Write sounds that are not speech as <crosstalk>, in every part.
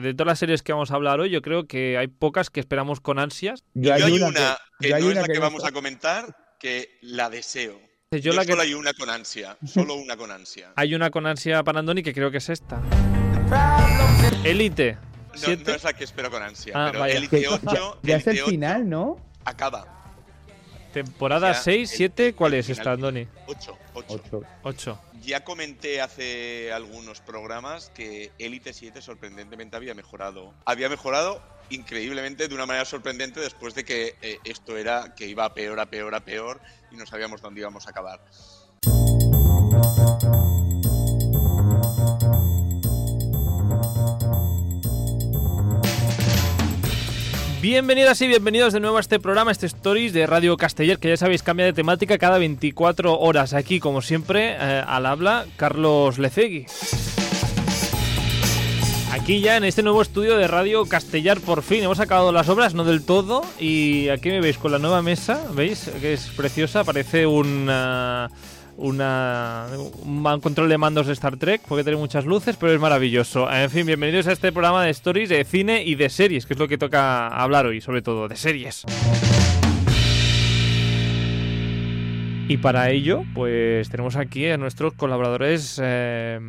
De todas las series que vamos a hablar hoy, yo creo que hay pocas que esperamos con ansias. Yo hay una que, no es la que, vamos a comentar, que la deseo. Yo, la solo hay una con ansia, <laughs> solo una con ansia. Hay una con ansia para Andoni que creo que es esta. Elite. No, no, es la que espero con ansia, ah, pero Elite 8. Ya, es el final, ¿no? Acaba. Temporada 6, 7, ¿cuál es esta, Andoni? 8. 8. Ya comenté hace algunos programas que Elite 7 sorprendentemente había mejorado. Había mejorado increíblemente de una manera sorprendente después de que eh, esto era que iba a peor, a peor, a peor y no sabíamos dónde íbamos a acabar. Bienvenidas y bienvenidos de nuevo a este programa, este Stories de Radio Casteller, que ya sabéis cambia de temática cada 24 horas. Aquí, como siempre, eh, al habla Carlos Lecegui. Aquí ya en este nuevo estudio de Radio Castellar por fin hemos acabado las obras, no del todo, y aquí me veis con la nueva mesa, ¿veis? Que es preciosa, parece un una, un control de mandos de Star Trek, porque tiene muchas luces, pero es maravilloso. En fin, bienvenidos a este programa de stories de cine y de series, que es lo que toca hablar hoy, sobre todo, de series. Y para ello, pues tenemos aquí a nuestros colaboradores eh,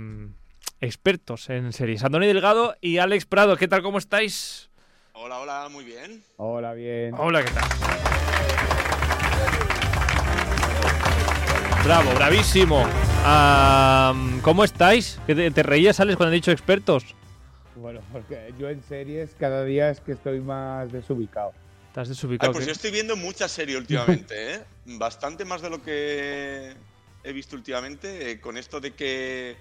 expertos en series. Andoni Delgado y Alex Prado, ¿qué tal? ¿Cómo estáis? Hola, hola, muy bien. Hola, bien. Hola, ¿qué tal? Bravo, bravísimo. ¿Cómo estáis? ¿Te, te reías, Alex, cuando he dicho expertos? Bueno, porque yo en series cada día es que estoy más desubicado. Estás desubicado. pues yo estoy viendo mucha serie últimamente, ¿eh? Bastante más de lo que he visto últimamente. Eh, con esto de que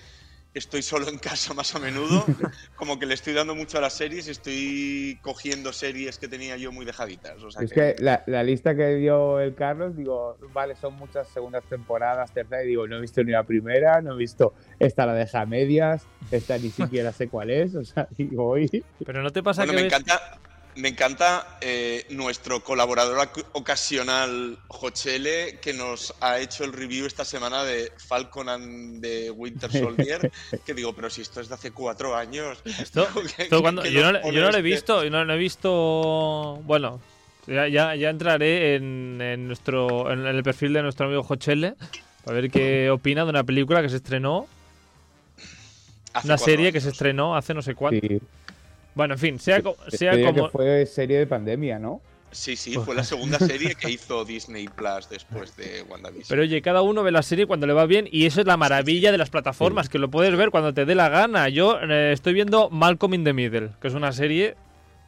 estoy solo en casa más a menudo, <laughs> como que le estoy dando mucho a las series, estoy cogiendo series que tenía yo muy dejaditas. es que, la, lista que dio el Carlos, digo, vale, son muchas segundas temporadas, tercera, y digo, no he visto ni la primera, no he visto esta la deja a medias, esta ni siquiera sé cuál es, o sea, digo, hoy... Pero no te pasa que... Me encanta me encanta eh, nuestro colaborador ocasional, Jochele, que nos ha hecho el review esta semana de Falcon and the Winter <laughs> Soldier. que digo, pero si esto es de hace cuatro años. Esto, <laughs> cuando, yo, no, yo, no, lo he visto, yo no lo he visto. Bueno, ya, ya, entraré en, nuestro, en el perfil de nuestro amigo Jochele para ver qué <laughs> opina de una película que se estrenó. una serie que se estrenó hace no sé cuánto. Bueno, en fin, sea, sea como. fue serie de pandemia, ¿no? Sí, sí, fue la segunda serie que hizo Disney Plus después de WandaVision. Pero oye, cada uno ve la serie cuando le va bien y eso es la maravilla de las plataformas, que lo puedes ver cuando te dé la gana. Yo eh, estoy viendo Malcolm in the Middle, que es una serie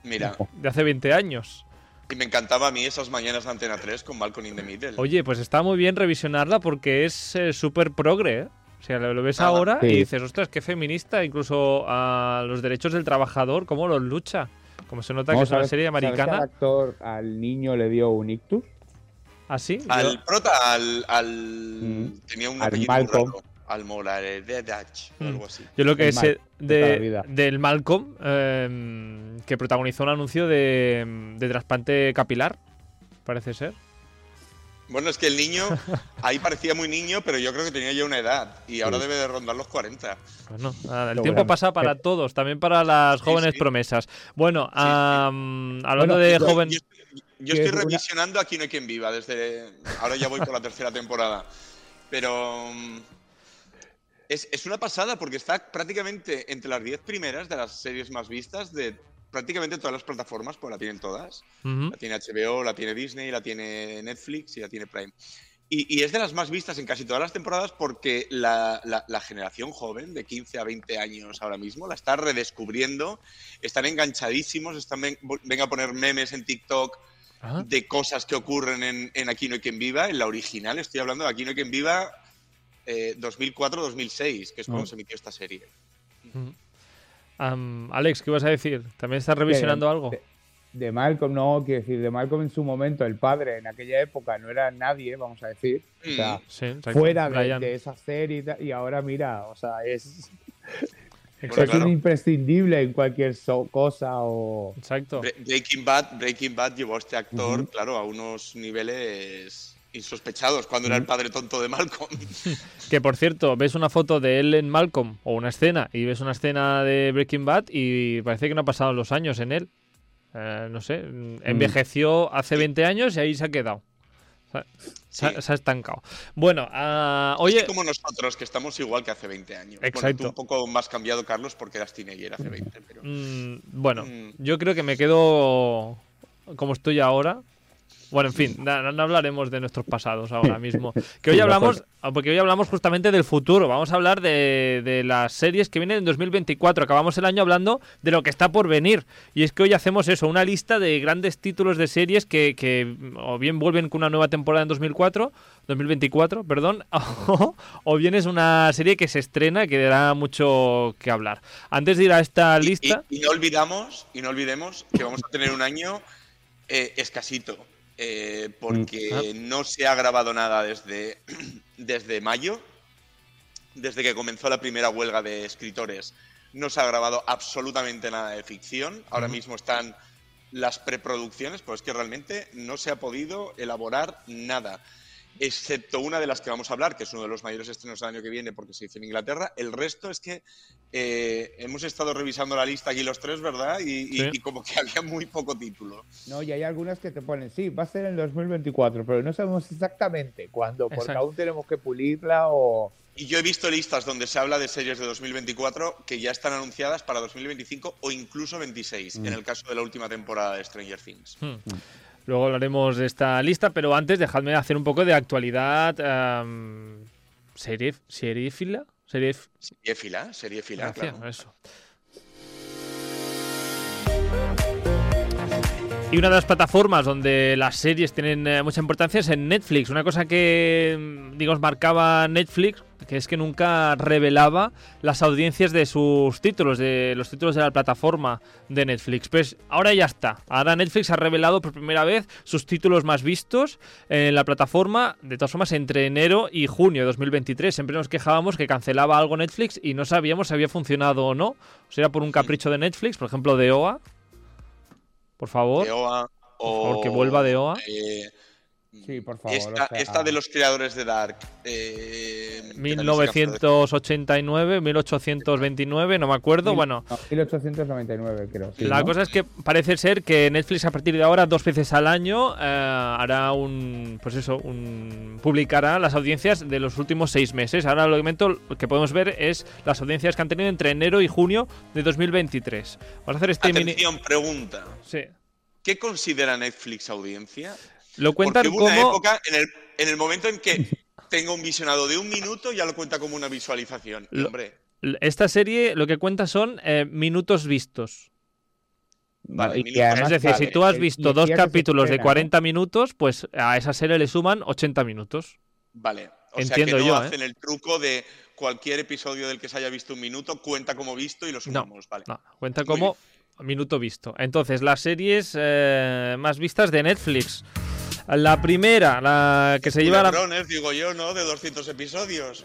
Mira. de hace 20 años. Y me encantaba a mí esas mañanas de Antena 3 con Malcolm in the Middle. Oye, pues está muy bien revisionarla porque es eh, súper progre, ¿eh? Sea, lo, ves ahora y dices, ostras, qué feminista, incluso a los derechos del trabajador, cómo los lucha. Como se nota que es una serie americana. al actor al niño le dio un ictus? ¿Ah, sí? Al prota, al. al mm. Tenía un apellido Malcolm. Al Molar, de Dutch, o mm. algo así. Yo lo que sé de, del Malcolm, em, que protagonizó un anuncio de, de trasplante capilar, parece ser. Bueno, es que el niño <laughs> ahí parecía muy niño, pero yo creo que tenía ya una edad y ahora debe de rondar los 40. Bueno, el tiempo pasa para todos, también para las jóvenes promesas. Bueno, hablando de jóvenes... Yo, estoy revisionando Aquí no hay quien viva, desde ahora ya voy por la tercera temporada. Pero mm, es, es una pasada porque está prácticamente entre las 10 primeras de las series más vistas de prácticamente todas las plataformas, pues la tienen todas. La tiene HBO, la tiene Disney, la tiene Netflix y la tiene Prime. Y, es de las más vistas en casi todas las temporadas porque la, generación joven, de 15 a 20 años ahora mismo, la está redescubriendo, están enganchadísimos, están ven, a poner memes en TikTok de cosas que ocurren en, Aquí no hay quien viva, en la original, estoy hablando de Aquí no hay quien viva 2004-2006, eh, que es cuando se emitió esta serie. Alex, ¿qué vas a decir? ¿También estás revisionando algo? De, Malcolm, no, quiero decir, de Malcolm en su momento, el padre en aquella época no era nadie, vamos a decir. O sea, fuera de, esa serie y, ahora mira, o sea, es. <laughs> es un imprescindible en cualquier cosa o. Exacto. Breaking Bad, Breaking Bad llevó a este actor, claro, a unos niveles insospechados cuando era el padre tonto de Malcolm. <laughs> que por cierto, ves una foto de él en Malcolm o una escena y ves una escena de Breaking Bad y parece que no ha pasado los años en él. Eh, no sé, envejeció hace 20 años y ahí se ha quedado. Se, ha, estancado. Bueno, uh, oye. como nosotros, que estamos igual que hace 20 años. Exacto. un poco más cambiado, Carlos, porque eras teenager hace 20. Pero... Mm, bueno, mm. yo creo que me quedo como estoy ahora, bueno, en fin, no, hablaremos de nuestros pasados ahora <laughs> mismo. Que hoy hablamos, ah, porque hoy hablamos justamente del futuro. Vamos a hablar de, las series que vienen en 2024. Acabamos el año hablando de lo que está por venir. Y es que hoy hacemos eso, una lista de grandes títulos de series que, o bien vuelven con una nueva temporada en 2004, 2024, perdón, <laughs> o, bien es una serie que se estrena que dará mucho que hablar. Antes de ir a esta lista... Y, no olvidamos, y no olvidemos que vamos a tener un año eh, escasito eh, porque ah. no se ha grabado nada desde, <clears throat> desde mayo, desde que comenzó la primera huelga de escritores. No se ha grabado absolutamente nada de ficción. Ahora mismo están las preproducciones, pues es que realmente no se ha podido elaborar nada excepto una de las que vamos a hablar, que es uno de los mayores estrenos del año que viene porque se hizo en Inglaterra. El resto es que eh, hemos estado revisando la lista aquí los tres, ¿verdad? Y, como que <laughs> había muy poco título. No, y hay algunas que te ponen, sí, va a ser en 2024, pero no sabemos exactamente cuándo, porque aún tenemos que pulirla o... Y yo he visto listas donde se habla de series de 2024 que ya están anunciadas para 2025 o incluso 26, en mm. el caso de la última temporada de Stranger Things. Mm. Luego hablaremos de esta lista, pero antes dejadme hacer un poco de actualidad. Um, serie, ¿Seriefila? Seriefila, seriefila, claro. Eso. Y una de las plataformas donde las series tienen eh, mucha importancia es en Netflix. Una cosa que, digamos, marcaba Netflix, que es que nunca revelaba las audiencias de sus títulos, de los títulos de la plataforma de Netflix. Pues ahora ya está. Ahora Netflix ha revelado por primera vez sus títulos más vistos en la plataforma, de todas formas, entre enero y junio de 2023. Siempre nos quejábamos que cancelaba algo Netflix y no sabíamos si había funcionado o no. O sea, por un capricho de Netflix, por ejemplo, de OA por favor. De OA. O, que vuelva de OA. Eh, sí, por favor. Esta, de los creadores de Dark. 1989, eh, 1829, no me acuerdo. bueno. 1899, creo. la cosa es que parece ser que Netflix a partir de ahora, dos veces al año, eh, hará un. Pues eso, un. publicará las audiencias de los últimos seis meses. Ahora lo que podemos ver es las audiencias que han tenido entre enero y junio de 2023. Vamos a hacer este Atención, pregunta. Sí. ¿Qué considera Netflix audiencia? Lo cuentan Porque hubo una época en el, en el momento en que tengo un visionado de un minuto, ya lo cuenta como una visualización. hombre. Esta serie lo que cuenta son eh, minutos vistos. Vale, es decir, si tú has visto dos capítulos de 40 minutos, pues a esa serie le suman 80 minutos. Vale. O Entiendo sea que no yo, ¿eh? hacen el truco de cualquier episodio del que se haya visto un minuto, cuenta como visto y lo sumamos. vale. No, cuenta como minuto visto. Entonces, las series eh, más vistas de Netflix. La primera, la que se lleva la... digo yo, ¿no? De 200 episodios.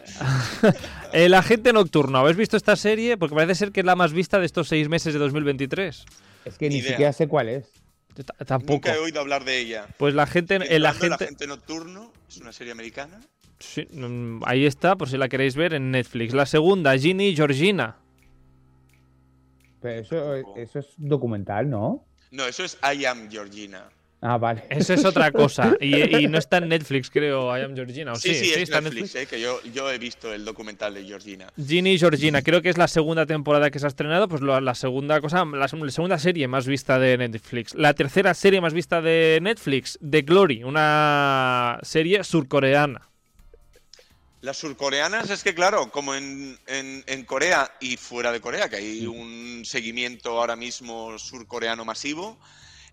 <laughs> El agente nocturno. ¿Habéis visto esta serie? Porque parece ser que es la más vista de estos seis meses de 2023. Es que ni, siquiera sé cuál es. tampoco. Nunca he oído hablar de ella. Pues la gente, el agente... El agente nocturno es una serie americana. Sí, mm, ahí está, por si la queréis ver en Netflix. La segunda, Ginny y Georgina. Pero eso, eso es documental, ¿no? No, eso es I Am Georgina. Ah, vale. Eso es otra cosa. Y, no está en Netflix, creo, I Am Georgina. sí, sí, está en Netflix, eh, que yo, yo, he visto el documental de Georgina. Ginny y Georgina, creo que es la segunda temporada que se ha estrenado, pues la, segunda cosa, la, segunda serie más vista de Netflix. La tercera serie más vista de Netflix, The Glory, una serie surcoreana. Las surcoreanas es que, claro, como en, Corea y fuera de Corea, que hay un seguimiento ahora mismo surcoreano masivo,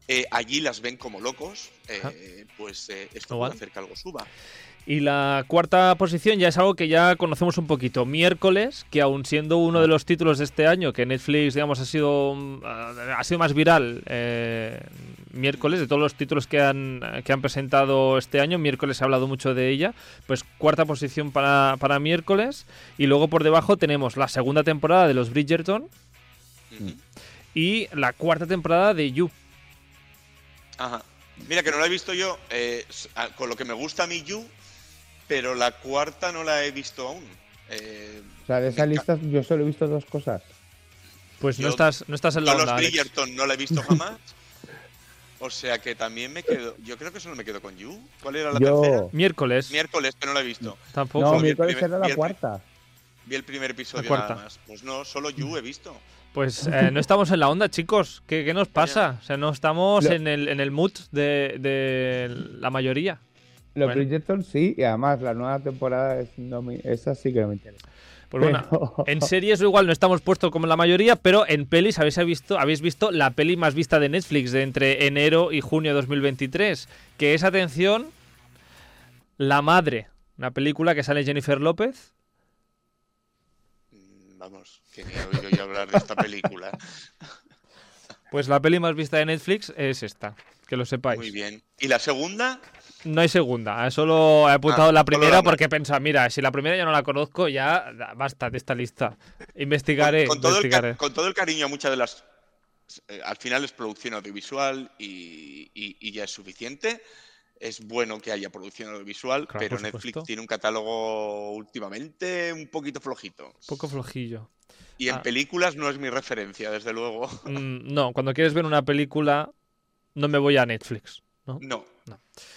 eh, allí las ven como locos, eh, pues eh, esto puede hacer que algo suba. Y la cuarta posición ya es algo que ya conocemos un poquito. Miércoles, que aún siendo uno de los títulos de este año, que Netflix, digamos, ha sido, ha sido más viral, miércoles, de todos los títulos que han, que han presentado este año, miércoles se ha hablado mucho de ella, pues cuarta posición para, para miércoles. Y luego por debajo tenemos la segunda temporada de los Bridgerton y la cuarta temporada de You. Ajá. Mira, que no la he visto yo, eh, con lo que me gusta a mí You, pero la cuarta no la he visto aún. Eh, o sea, de esa lista yo solo he visto dos cosas. Pues no estás, no estás en la onda, Los Bridgerton no la he visto <laughs> jamás. o sea que también me quedo. Yo creo que solo me quedo con You. ¿Cuál era la tercera? Miércoles. Miércoles, que no la he visto. Tampoco. No, miércoles era la cuarta. Vi el primer episodio nada más. Pues no, solo You he visto. Pues eh, no estamos en la onda, chicos. ¿Qué, qué nos pasa? O sea, no estamos en, el, en el mood de, de la mayoría. Los bueno. sí, y además la nueva temporada es esa sí que no me interesa. Pues bueno, <laughs> en series igual no estamos puestos como la mayoría, pero en pelis habéis visto, habéis visto la peli más vista de Netflix de entre enero y junio de 2023, que es, atención, La Madre, una película que sale Jennifer López. Mm, vamos, que ni he oído yo hablar de esta película. <laughs> Pues la peli más vista de Netflix es esta, que lo sepáis. Muy bien. ¿Y la segunda? No hay segunda, solo he apuntado ah, la primera porque he pensado, mira, si la primera ya no la conozco, ya basta de esta lista. Investigaré. Con, todo, El, con todo el cariño, muchas de las. Eh, al final es producción audiovisual y, ya es suficiente. Es bueno que haya producción audiovisual, pero Netflix tiene un catálogo últimamente un poquito flojito. Un poco flojillo. Y en ah. películas no es mi referencia, desde luego. <laughs> Mm, no, cuando quieres ver una película, no me voy a Netflix. No. no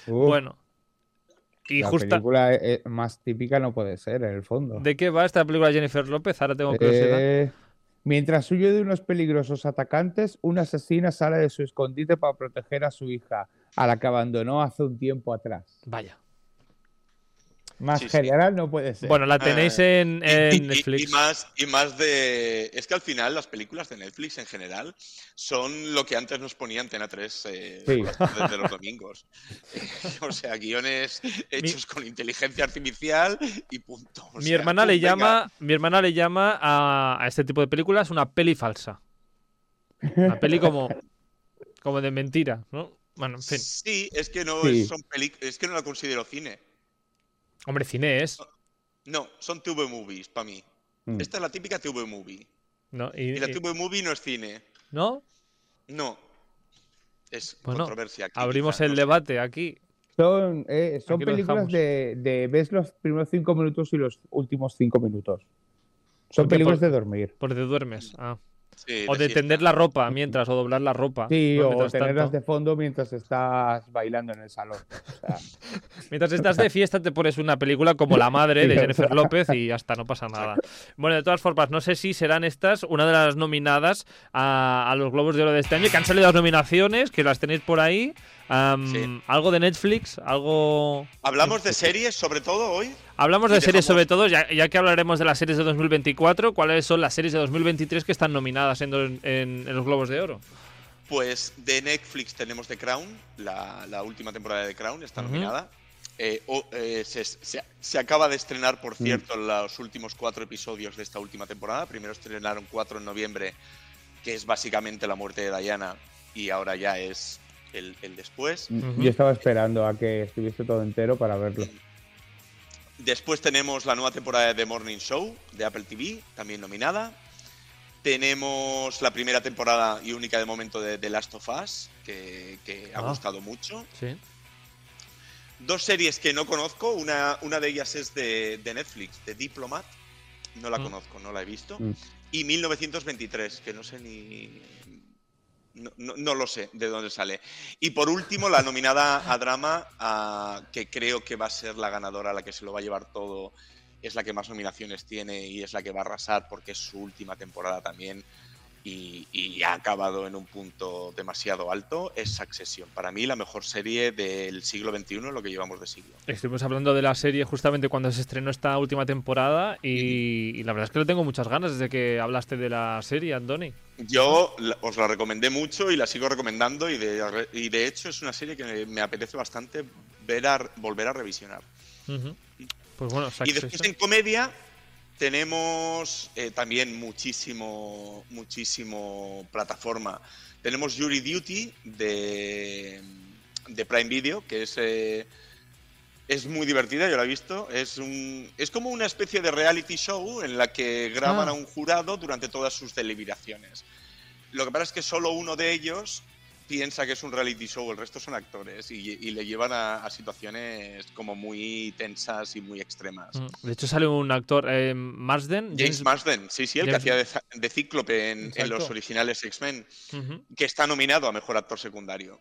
bueno. Y la película eh, eh, más típica no puede ser, en el fondo. ¿De qué va esta película Jennifer López? Ahora tengo curiosidad. Eh, mientras huye de unos peligrosos atacantes, una asesina sale de su escondite para proteger a su hija, a la que abandonó hace un tiempo atrás. Vaya. Más general no puede ser. Bueno, la tenéis eh, en, Netflix. Y, más, y más de. Es que al final las películas de Netflix en general son lo que antes nos ponía Antena 3 eh, desde los <laughs> domingos. <laughs> o sea, guiones hechos con inteligencia artificial y punto. mi, hermana le llama, mi hermana le llama a, este tipo de películas una peli falsa. Una peli como, como de mentira, ¿no? Bueno, en fin. Sí, es que no, son es que no la considero cine. Hombre, cine es. No, son TV movies para mí. Mm. Esta es la típica TV movie. No, y, la TV movie no es cine. ¿No? No. Es controversia. abrimos el debate aquí. Son, eh, son películas de, Ves los primeros cinco minutos y los últimos cinco minutos. Son películas de dormir. Porque te duermes. Ah o de tender la ropa mientras, o doblar la ropa. Sí, o tenerlas de fondo mientras estás bailando en el salón. <laughs> mientras estás de fiesta te pones una película como La Madre de Jennifer López y hasta no pasa nada. Bueno, de todas formas, no sé si serán estas una de las nominadas a, los Globos de Oro de este año, que han salido las nominaciones, que las tenéis por ahí. ¿Algo de Netflix? ¿Algo...? ¿Hablamos de series sobre todo hoy? Hablamos de series sobre todo, ya, que hablaremos de las series de 2024, ¿cuáles son las series de 2023 que están nominadas en, los Globos de Oro? Pues de Netflix tenemos The Crown, la, última temporada de The Crown está nominada. Eh, eh, se, acaba de estrenar, por mm. cierto, los últimos cuatro episodios de esta última temporada. Primero estrenaron cuatro en noviembre, que es básicamente la muerte de Diana, y ahora ya es el, después. Yo estaba esperando a que estuviese todo entero para verlo. Después tenemos la nueva temporada de The Morning Show de Apple TV, también nominada. Tenemos la primera temporada y única de momento de The Last of Us, que, ha ah. gustado mucho. Sí. Dos series que no conozco, una, una de ellas es de, Netflix, de Diplomat. No la mm. conozco, no la he visto. Mm. Y 1923, que no sé ni, no, lo sé de dónde sale. Y por último, la nominada a drama, que creo que va a ser la ganadora, la que se lo va a llevar todo, es la que más nominaciones tiene y es la que va a arrasar porque es su última temporada también y, ha acabado en un punto demasiado alto, es Succession. Para mí la mejor serie del siglo XXI, lo que llevamos de siglo. Estuvimos hablando de la serie justamente cuando se estrenó esta última temporada y, la verdad es que le tengo muchas ganas desde que hablaste de la serie, Andoni. Yo os la recomendé mucho y la sigo recomendando y de, y de hecho es una serie que me apetece bastante ver a, volver a revisionar. Pues bueno, y después en comedia tenemos eh, también muchísimo, muchísimo plataforma. Tenemos Jury Duty de, de Prime Video, que es, eh, es muy divertida, yo la he visto. Es, un, es como una especie de reality show en la que graban ah. a un jurado durante todas sus deliberaciones. Lo que pasa es que solo uno de ellos piensa que es un reality show, el resto son actores y, le llevan a, situaciones como muy tensas y muy extremas. Mm, de hecho sale un actor, eh, Marsden. James, Marsden, sí, sí, el que hacía de, Cíclope en, los originales X-Men, que está nominado a Mejor Actor Secundario.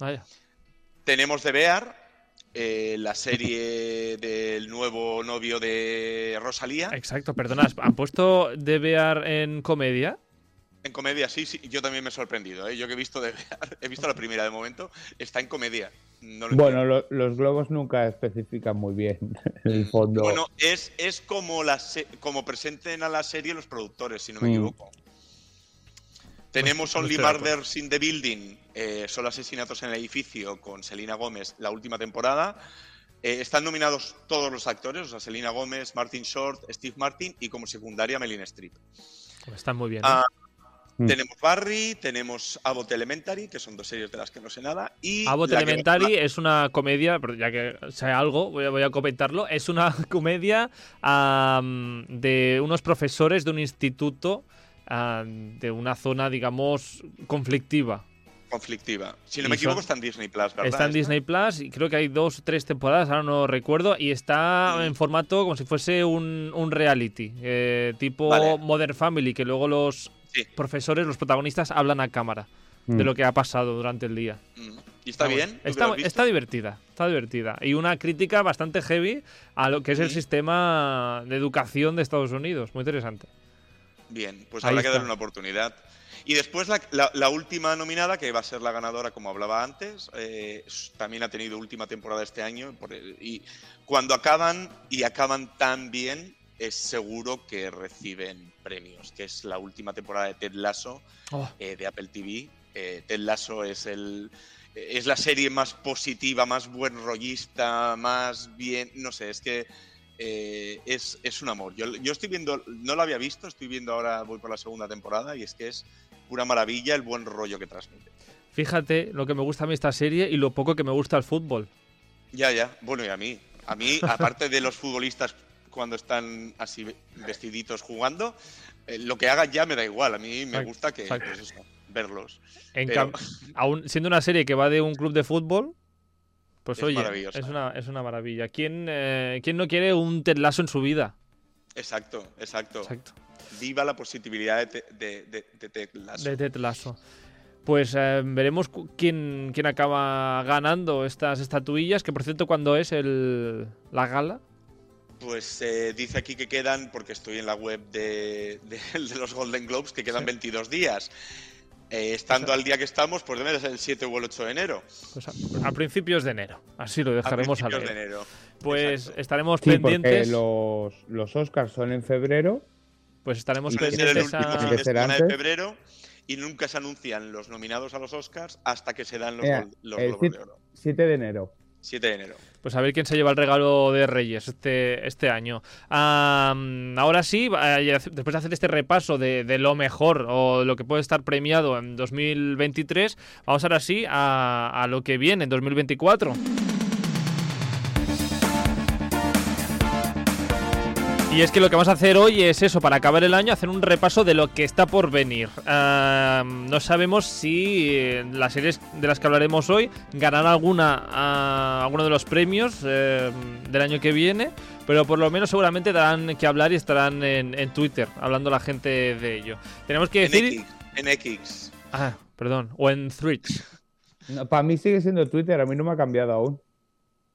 Tenemos de Bear, eh, la serie del nuevo novio de Rosalía. Exacto, perdona, ¿han puesto de Bear en comedia? En comedia, sí, sí. Yo también me he sorprendido. ¿eh? Yo que he visto, de, <laughs> he visto la primera de momento, está en comedia. bueno, los globos nunca especifican muy bien <laughs> el mm, fondo. Bueno, es, es como, la como presenten a la serie los productores, si no me mm. equivoco. Tenemos pues, Only Murders in the Building, eh, solo asesinatos en el edificio, con Selina Gómez, la última temporada. Eh, están nominados todos los actores, o sea, Selina Gómez, Martin Short, Steve Martin y como secundaria Melina Streep. Pues están muy bien. Ah, Mm. Tenemos Barry, tenemos Abbott Elementary, que son dos series de las que no sé nada. Y Abbott Elementary es una comedia, pero ya que sé algo, voy a, comentarlo. Es una <laughs> comedia de unos profesores de un instituto de una zona, digamos, conflictiva. Conflictiva. Si no me equivoco, está en Disney Plus, ¿verdad? Está en Disney Plus y creo que hay dos o tres temporadas, ahora no recuerdo, y está mm. en formato como si fuese un, reality, eh, tipo Modern Family, que luego los profesores, los protagonistas, hablan a cámara de mm. lo que ha pasado durante el día. Mm. ¿Y está, bien? Está, divertida, está divertida. Y una crítica bastante heavy a lo que es el sistema de educación de Estados Unidos. Muy interesante. Bien, pues habrá que darle una oportunidad. Y después la, última nominada, que va a ser la ganadora, como hablaba antes, eh, también ha tenido última temporada este año. y cuando acaban y acaban tan bien, es seguro que reciben premios, que es la última temporada de Ted Lasso oh. eh, de Apple TV. Eh, Ted Lasso es el es la serie más positiva, más buen rollista, más bien, no sé, es que eh, es, es, un amor. Yo, yo, estoy viendo, no lo había visto, estoy viendo ahora, voy por la segunda temporada y es que es pura maravilla el buen rollo que transmite. Fíjate lo que me gusta a mí esta serie y lo poco que me gusta el fútbol. Ya, ya, bueno, y a mí. A mí, aparte de los futbolistas cuando están así vestiditos jugando. Eh, lo que hagan ya me da igual, a mí me gusta que pues verlos. aún siendo una serie que va de un club de fútbol, pues oye, es una, es una maravilla. ¿Quién, eh, ¿Quién no quiere un Ted Lasso en su vida? Exacto, exacto. Viva la positividad de, de, de, Ted Lasso. De Ted Lasso. Pues eh, veremos quién, quién acaba ganando estas estatuillas, que por cierto, cuando es el, la gala? Pues eh, dice aquí que quedan, porque estoy en la web de, <laughs> los Golden Globes, que quedan 22 días. Eh, estando al día que estamos, pues debe ser el 7 o el 8 de enero. Pues a, principios de enero, así lo dejaremos a, principios de enero. Pues estaremos pendientes. Los, los Oscars son en febrero. Pues estaremos pendientes el último fin de semana de febrero y nunca se anuncian los nominados a los Oscars hasta que se dan los, los Globos de Oro. 7 de enero. 7 de enero. Pues a ver quién se lleva el regalo de Reyes este, este año. ahora sí, después de hacer este repaso de, lo mejor o lo que puede estar premiado en 2023, vamos ahora sí a, a lo que viene en 2024. Y es que lo que vamos a hacer hoy es eso, para acabar el año, hacer un repaso de lo que está por venir. no sabemos si eh, las series de las que hablaremos hoy ganarán alguna, alguno de los premios eh, del año que viene, pero por lo menos seguramente darán que hablar y estarán en, Twitter, hablando la gente de ello. Tenemos que decir... En X. Ah, perdón, o en Threads. para mí sigue siendo Twitter, a mí no me ha cambiado aún.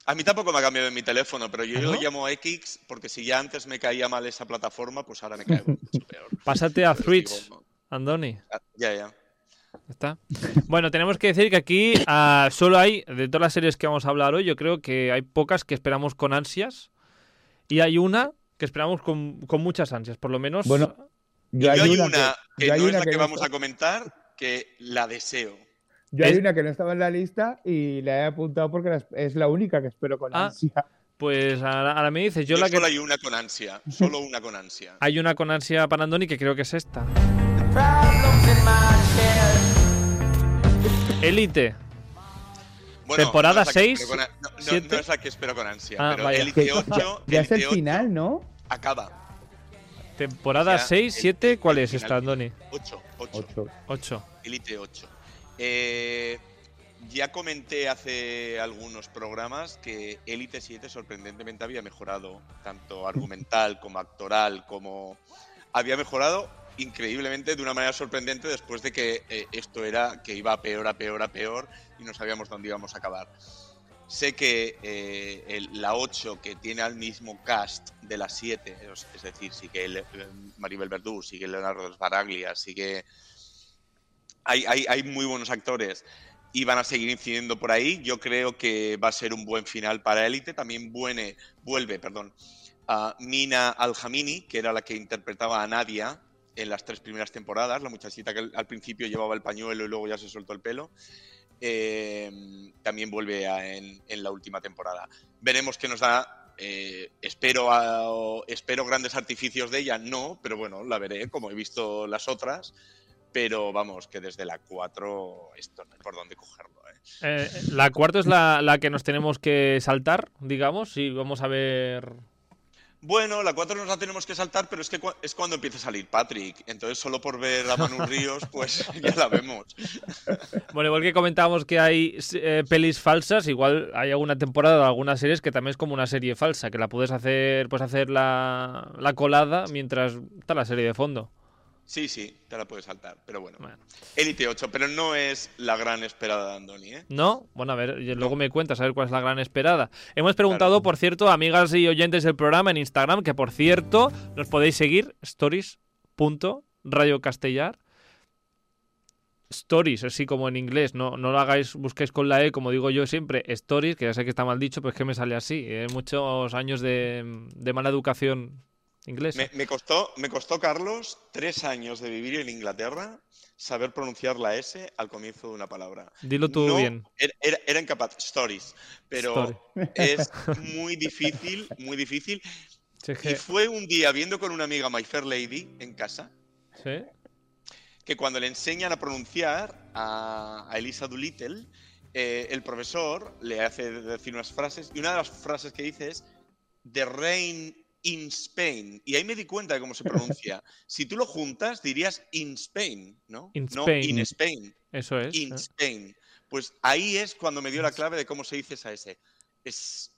A mí tampoco me ha cambiado en mi teléfono, pero yo lo llamo X porque si ya antes me caía mal esa plataforma, pues ahora me cae mucho <laughs> peor. Pásate a Threads, Andoni. Ah, ya, ya. ¿Está? Bueno, tenemos que decir que aquí ah, solo hay, de todas las series que vamos a hablar hoy, yo creo que hay pocas que esperamos con ansias y hay una que esperamos con, muchas ansias, por lo menos. Bueno, yo hay, una, que, no es la que, vamos a comentar, que la deseo. Yo hay una que no estaba en la lista y la he apuntado porque es la única que espero con ah, ansia. Pues ahora, me dices, yo, la solo que... hay una con ansia, solo una con ansia. <laughs> hay una con ansia para Andoni que creo que es esta. Elite. Temporada 6. no, no, es la que espero con ansia, ah, pero Elite 8. Ya, es el final, ¿no? Acaba. Temporada 6, 7, ¿cuál es esta, Andoni? 8. 8. 8. Elite 8. Eh, ya comenté hace algunos programas que Elite 7 sorprendentemente había mejorado, tanto argumental como actoral, como había mejorado increíblemente de una manera sorprendente después de que eh, esto era que iba peor, a peor, a peor y no sabíamos dónde íbamos a acabar. Sé que eh, la 8, que tiene al mismo cast de la 7, es, decir, sigue el, Maribel Verdú, sigue Leonardo Sbaraglia, sigue... Hay, muy buenos actores y van a seguir incidiendo por ahí. Yo creo que va a ser un buen final para Élite. También vuelve perdón, a Mina Aljamini, que era la que interpretaba a Nadia en las tres primeras temporadas, la muchachita que al principio llevaba el pañuelo y luego ya se soltó el pelo. Eh, también vuelve en, la última temporada. Veremos qué nos da. Eh, espero, espero grandes artificios de ella, no, pero bueno, la veré como he visto las otras pero vamos, que desde la 4 esto no hay por dónde cogerlo. ¿eh? Eh, la 4 es la, la, que nos tenemos que saltar, digamos, y vamos a ver... Bueno, la 4 nos la tenemos que saltar, pero es que es cuando empieza a salir Patrick. Entonces, solo por ver a Manu Ríos, pues <laughs> ya la vemos. Bueno, igual que comentábamos que hay eh, pelis falsas, igual hay alguna temporada o algunas series que también es como una serie falsa, que la puedes hacer, puedes hacer la, la colada mientras está la serie de fondo. Sí, sí, te la puedes saltar, pero bueno. Elite 8, pero no es la gran esperada de Andoni, ¿eh? No, bueno, a ver, luego me cuentas a ver cuál es la gran esperada. Hemos preguntado, por cierto, amigas y oyentes del programa en Instagram, que por cierto, nos podéis seguir, stories.radiocastellar. Stories, así como en inglés, no, no lo hagáis, busquéis con la E, como digo yo siempre, stories, que ya sé que está mal dicho, pero es que me sale así. ¿eh? Muchos años de, de mala educación inglés. Me, costó, me costó, Carlos, tres años de vivir en Inglaterra saber pronunciar la S al comienzo de una palabra. Dilo tú bien. Era, incapaz, stories, pero es <laughs> muy difícil, muy difícil. Y fue un día viendo con una amiga My Fair Lady en casa. Que cuando le enseñan a pronunciar a, Elisa Doolittle, eh, el profesor le hace decir unas frases y una de las frases que dice es The rain in Spain. Y ahí me di cuenta de cómo se pronuncia. <laughs> si tú lo juntas, dirías in Spain, ¿no? no in Spain. Eso es. In Spain. Pues ahí es cuando me dio la clave de cómo se dice esa S. Es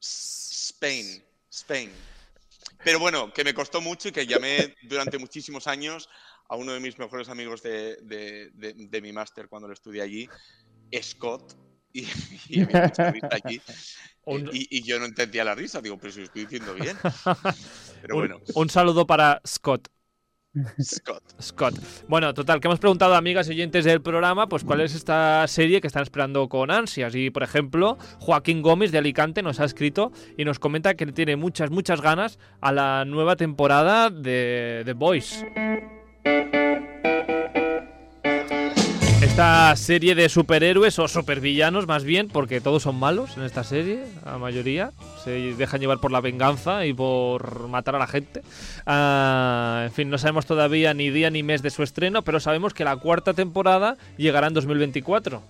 Spain. Spain. Pero bueno, que me costó mucho y que llamé durante muchísimos años a uno de mis mejores amigos de, de mi máster cuando lo estudié allí, Scott, <laughs> <laughs> y, y, yo no entendía la risa, digo, pero si lo estoy diciendo bien. <laughs> Pero bueno. Un, saludo para Scott. Scott. Scott. Bueno, total, que hemos preguntado a amigas y oyentes del programa, pues cuál es esta serie que están esperando con ansias. Y por ejemplo, Joaquín Gómez de Alicante nos ha escrito y nos comenta que tiene muchas, muchas ganas a la nueva temporada de The Voice. Esta serie de superhéroes o supervillanos más bien, porque todos son malos en esta serie, la mayoría. Se dejan llevar por la venganza y por matar a la gente. Ah, en fin, no sabemos todavía ni día ni mes de su estreno, pero sabemos que la cuarta temporada llegará en 2024.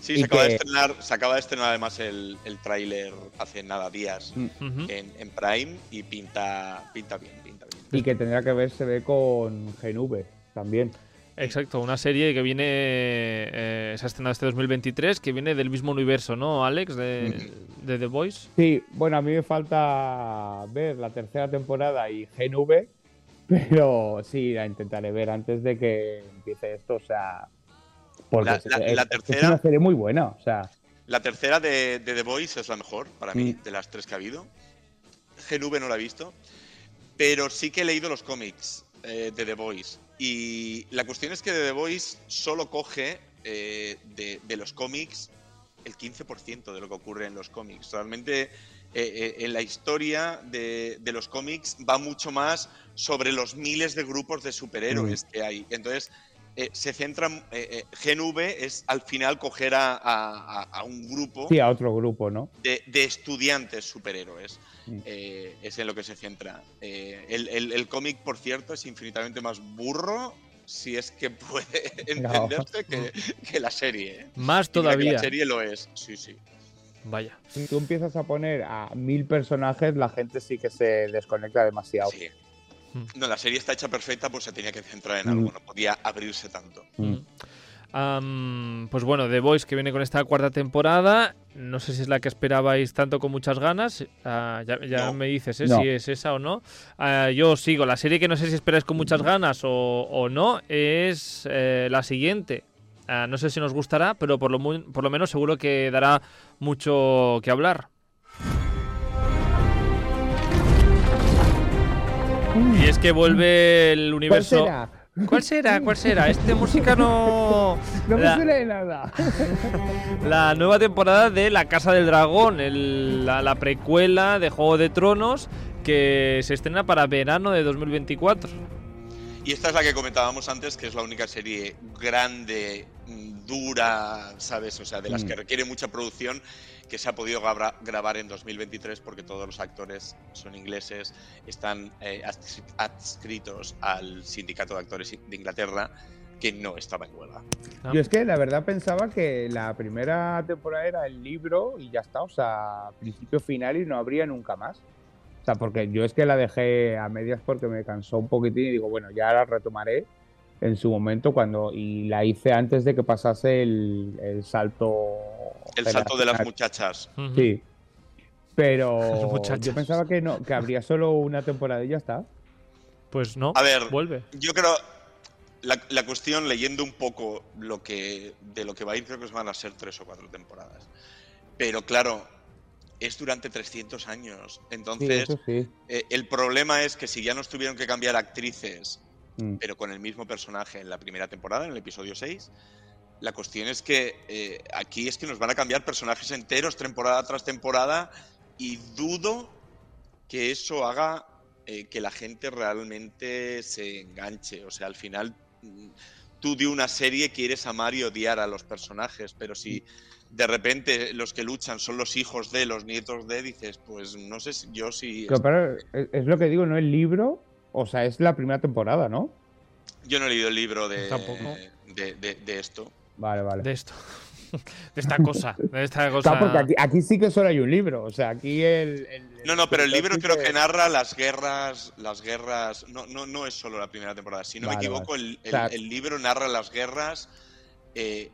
Sí, se acaba, de estrenar, se acaba, de estrenar, además el, el tráiler hace nada días mm. en, Prime y pinta, pinta bien, pinta bien. Y que tendrá que verse ve con GNV también. Exacto, una serie que viene, eh, se ha estrenado este 2023, que viene del mismo universo, ¿no, Alex? De, The Voice. Sí, bueno, a mí me falta ver la tercera temporada y GNV, pero sí, la intentaré ver antes de que empiece esto, o sea... Porque la, tercera, es una serie muy buena, o sea... La tercera de, The Voice es la mejor, para mí, mm. de las tres que ha habido. GNV no la he visto, pero sí que he leído los cómics eh, de The Voice y la cuestión es que The Voice solo coge eh, de, los cómics el 15% de lo que ocurre en los cómics. Realmente eh, eh, en la historia de, los cómics va mucho más sobre los miles de grupos de superhéroes que hay. Entonces, se centra, GNV es al final coger a, un grupo. Sí, a otro grupo, ¿no? De, estudiantes superhéroes. Mm. es en lo que se centra. el, cómic, por cierto, es infinitamente más burro si es que puede <laughs> entenderse que, la serie. Más todavía. la serie lo es, sí, sí. Vaya. Si tú empiezas a poner a mil personajes, la gente sí que se desconecta demasiado. Sí. Mm. No, la serie está hecha perfecta, pues se tenía que centrar en algo, mm. no podía abrirse tanto. Mm. pues bueno, The Voice que viene con esta cuarta temporada. No sé si es la que esperabais tanto con muchas ganas. Ah, ya, me dices ¿eh? si es esa o no. Ah, yo sigo. La serie que no sé si esperáis con muchas ganas o, no es eh, la siguiente. Ah, no sé si nos gustará, pero por lo, por lo menos seguro que dará mucho que hablar. Y es que vuelve el universo. ¿Cuál será? ¿Cuál será? Este música no. <laughs> No me suena de nada. <laughs> La nueva temporada de La Casa del Dragón, la, precuela de Juego de Tronos que se estrena para verano de 2024. Y esta es la que comentábamos antes, que es la única serie grande, dura, ¿sabes? O sea, de las que mm. requiere mucha producción que se ha podido grabar en 2023 porque todos los actores son ingleses, están eh, adscritos al sindicato de actores de Inglaterra que no estaba en huelga. Yo es que la verdad pensaba que la primera temporada era el libro y ya está, o sea, principio final y no habría nunca más. O sea, porque yo es que la dejé a medias porque me cansó un poquitín y digo, bueno, ya la retomaré en su momento cuando y la hice antes de que pasase el, salto el salto de las muchachas. Sí. Pero <laughs> yo pensaba que no que habría solo una temporada y ya está. Pues no a ver vuelve. yo creo la, la, cuestión leyendo un poco lo que de lo que va a ir creo que van a ser tres o cuatro temporadas. Pero claro es durante 300 años entonces eh, el problema es que si ya nos tuvieron que cambiar actrices Mm. pero con el mismo personaje en la primera temporada, en el episodio 6. La cuestión es que eh, aquí es que nos van a cambiar personajes enteros temporada tras temporada y dudo que eso haga eh, que la gente realmente se enganche. O sea, al final mm, tú de una serie quieres amar y odiar a los personajes, pero si mm. De repente los que luchan son los hijos de, los nietos de, dices, pues no sé si yo. Pero, es lo que digo, ¿no? El libro o sea, es la primera temporada, ¿no? Yo no he leído el libro de, de, esto. Vale, vale. De esto. <laughs> de esta cosa. De esta cosa. porque aquí, sí que solo hay un libro. O sea, aquí el. no, no, pero el libro creo que... narra las guerras. Las guerras. No, no, no es solo la primera temporada. Si no me equivoco, el, libro narra las guerras eh,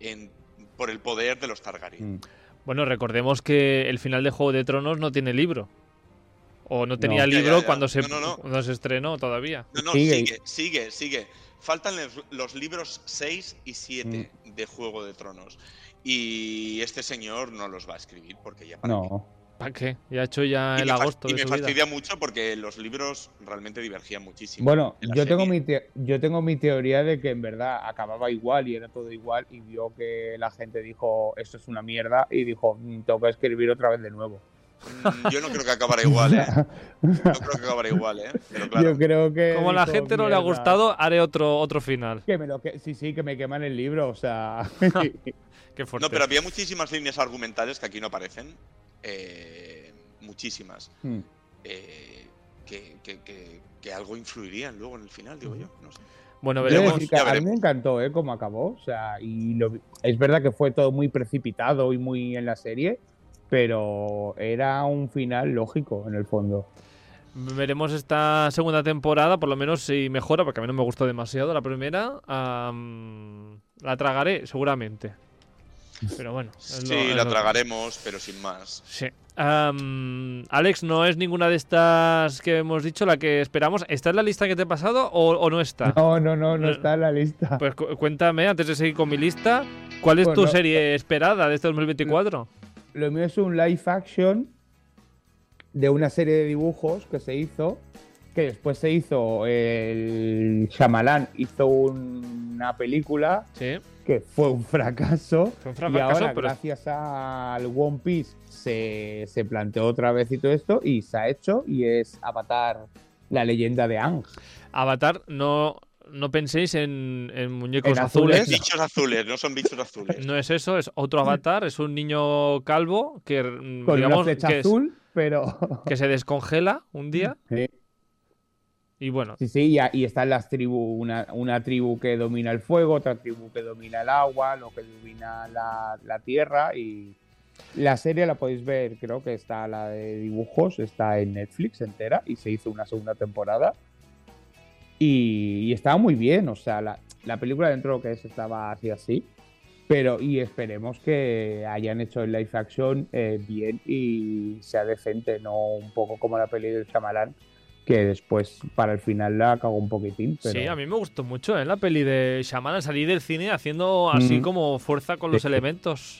por el poder de los Targaryen. Mm. Bueno, recordemos que el final de Juego de Tronos no tiene libro. ¿O no tenía libro Cuando, se, cuando se estrenó todavía? No, no, sigue, sigue, sigue. Faltan los, libros 6 y 7 mm. de Juego de Tronos. Y este señor no los va a escribir porque ya para No. ¿Para qué? Ya ha hecho ya el agosto. Y me fastidia mucho porque los libros realmente divergían muchísimo. Bueno, yo tengo, mi yo tengo mi teoría de que en verdad acababa igual y era todo igual y vio que la gente dijo esto es una mierda y dijo mm, tengo que escribir otra vez de nuevo. Mm, yo no creo que acabara igual, ¿eh? <laughs> No creo que acabara igual, ¿eh? Yo creo que. Como a la gente no le ha gustado, haré otro, otro final. Que me lo que... Sí, sí, que me queman el libro, o sea. <laughs> Qué fuerte. No, pero había muchísimas líneas argumentales que aquí no aparecen. Eh, muchísimas. Hmm. Eh, que, que, que, algo influirían luego en el final, digo yo. No sé. Bueno, veremos. a mí me encantó, ¿eh? Cómo acabó. O sea, y es verdad que fue todo muy precipitado y muy en la serie pero era un final lógico en el fondo. Veremos esta segunda temporada, por lo menos si mejora, porque a mí no me gustó demasiado la primera. la tragaré, seguramente. Pero bueno. Sí, la tragaremos, pero sin más. Sí. Alex, ¿no es ninguna de estas que hemos dicho la que esperamos? ¿Está en la lista que te he pasado o, no está? No, no, no, no está en la lista. Pues cuéntame, antes de seguir con mi lista, ¿cuál es tu serie esperada de este 2024? lo mío es un live action de una serie de dibujos que se hizo, que después se hizo el Shyamalan hizo una película que fue un fracaso, y ahora gracias al One Piece se, se, planteó otra vez y todo esto y se ha hecho y es Avatar, la leyenda de Ang. Avatar no no penséis en, muñecos azules. Bichos azules, no son bichos azules. No es eso, es otro avatar, es un niño calvo que Con digamos una flecha azul, pero que se descongela un día. Sí. Y bueno. Sí, sí, y, están las tribus, una, tribu que domina el fuego, otra tribu que domina el agua, lo que domina la, la tierra y la serie la podéis ver, creo que está la de dibujos, está en Netflix entera y se hizo una segunda temporada y, estaba muy bien, o sea, la, película dentro de lo que es estaba así así. Pero, y esperemos que hayan hecho el live action eh, bien y sea decente, no un poco como la peli del Shyamalan, que después para el final la cago un poquitín. Sí, a mí me gustó mucho ¿eh? la peli de Shyamalan, salir del cine haciendo así mm. como fuerza con los elementos.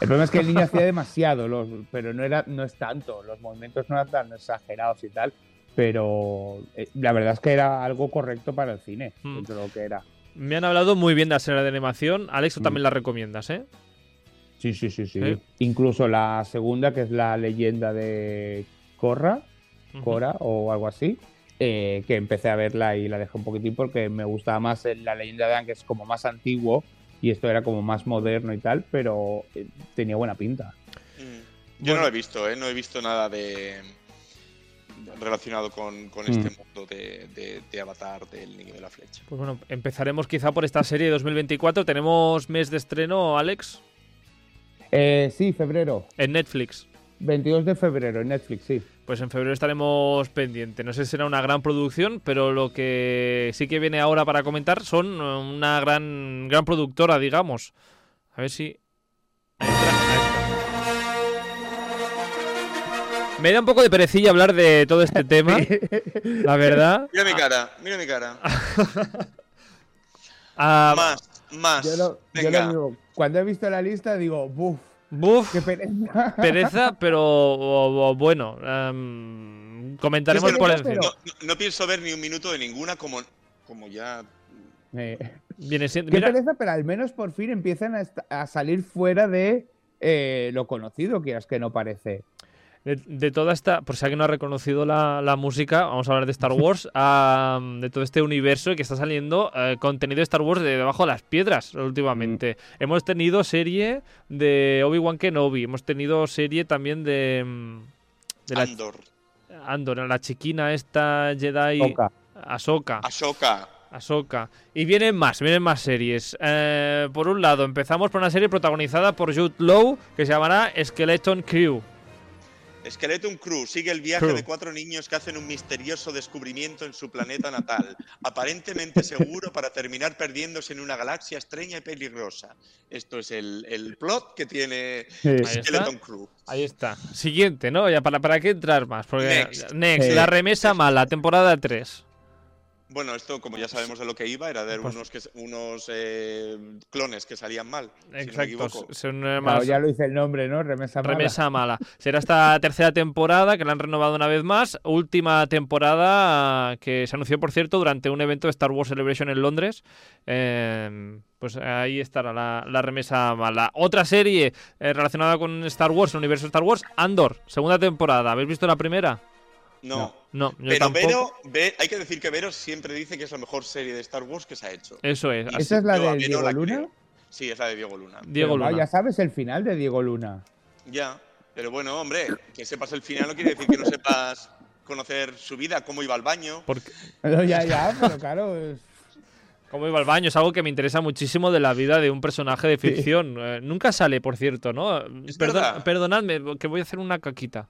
El problema es que el niño hacía <laughs> demasiado, los, pero no, era, no es tanto, los movimientos no eran tan exagerados y tal, pero eh, la verdad es que era algo correcto para el cine, mm. dentro de lo que era. Me han hablado muy bien de la serie de animación. Alex, tú también mm. la recomiendas, ¿eh? Sí, sí, sí, sí. Incluso la segunda, que es la leyenda de Korra, Cora o algo así, eh, que empecé a verla y la dejé un poquitín porque me gustaba más la leyenda de Anne, que es como más antiguo, y esto era como más moderno y tal, pero eh, tenía buena pinta. Mm. Yo no lo he visto, ¿eh? No he visto nada de relacionado con, con este mm. mundo de, de, Avatar del Niño de la Flecha. Pues bueno, empezaremos quizá por esta serie de 2024. ¿Tenemos mes de estreno, Alex? Eh, sí, febrero. En Netflix. 22 de febrero en Netflix, sí. Pues en febrero estaremos pendientes. No sé si será una gran producción, pero lo que sí que viene ahora para comentar son una gran, gran productora, digamos. A ver si Me da un poco de perecilla hablar de todo este tema, <laughs> la verdad. Mira mi cara, mira mi cara. <laughs> Ah, más, más. Yo digo, cuando he visto la lista digo, buf. Buf. Qué pereza. <laughs> Pereza, pero bueno. Em, comentaremos por encima. No, pienso ver ni un minuto de ninguna como, como ya eh, Viene siendo, Qué pereza, pero al menos por fin empiezan a, salir fuera de eh, lo conocido, que es que no parece de, toda esta, por si alguien no ha reconocido la, música, vamos a hablar de Star Wars, <laughs> de todo este universo que está saliendo eh, contenido de Star Wars de debajo de las piedras últimamente. Mm. Hemos tenido serie de Obi-Wan Kenobi, hemos tenido serie también de... Mm, Andor. Andor, la chiquina esta Jedi... Ahsoka. Ahsoka. Ahsoka. Y vienen más, vienen más series. Eh, por un lado, empezamos por una serie protagonizada por Jude Law que se llamará Skeleton Crew. Skeleton Crew sigue el viaje de cuatro niños que hacen un misterioso descubrimiento en su planeta natal, aparentemente seguro para terminar perdiéndose en una galaxia extraña y peligrosa. Esto es el, plot que tiene Skeleton Crew. Ahí está. Siguiente, ¿no? Ya para, para qué entrar más. Porque Next, la remesa mala, temporada 3. Bueno, esto, como ya sabemos de lo que iba, era de pues unos, que, unos eh, clones que salían mal. Exacto. Eh, ya lo hice el nombre, ¿no? Remesa mala. Remesa mala. Será esta <laughs> tercera temporada que la han renovado una vez más. Última temporada que se anunció, por cierto, durante un evento de Star Wars Celebration en Londres. Em, pues ahí estará la, remesa mala. Otra serie eh, relacionada con Star Wars, el universo Star Wars, Andor, segunda temporada. ¿Habéis visto la primera? No. No, pero Vero, hay que decir que Vero siempre dice que es la mejor serie de Star Wars que se ha hecho. Eso es. ¿Esa es la de Diego Luna? Sí, es la de Diego Luna. Diego Luna. Ya sabes el final de Diego Luna. Ya, pero bueno, hombre, que sepas el final no quiere decir que no sepas conocer su vida, cómo iba al baño. Porque... ya, ya, pero claro. Cómo iba al baño es algo que me interesa muchísimo de la vida de un personaje de ficción. Eh, nunca sale, por cierto, ¿no? perdonadme, que voy a hacer una caquita.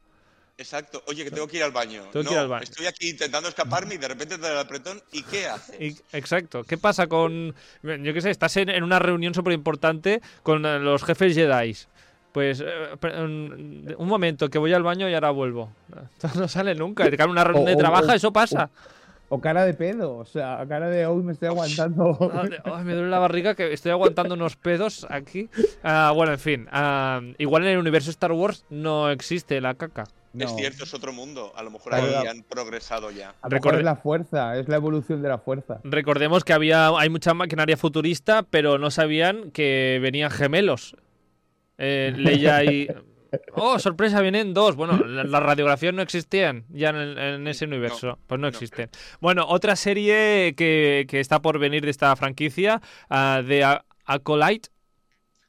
Exacto. Oye, que tengo que ir al baño. no, Estoy aquí intentando escaparme y de repente te da el apretón. ¿Y qué haces? exacto. ¿Qué pasa con. Yo qué sé, estás en, una reunión súper importante con eh, los jefes Jedi. Pues eh, un momento, que voy al baño y ahora vuelvo. <laughs> Esto no sale nunca. Una reunión de trabajo, eso pasa. O, cara de pedo, o sea, cara de hoy me estoy aguantando. <laughs> me duele la barriga que estoy aguantando unos pedos aquí. Ah, bueno, en fin. Ah, igual en el universo Star Wars no existe la caca. Es cierto, es otro mundo. A lo mejor ahí han progresado ya. Es la fuerza, es la evolución de la fuerza. Recordemos que había hay mucha maquinaria futurista, pero no sabían que venían gemelos. Eh, Leia y. <laughs> Oh, sorpresa, vienen dos. Bueno, las radiografías no existían ya en, ese universo. pues no, existen. Bueno, otra serie que, está por venir de esta franquicia, uh, de Acolyte,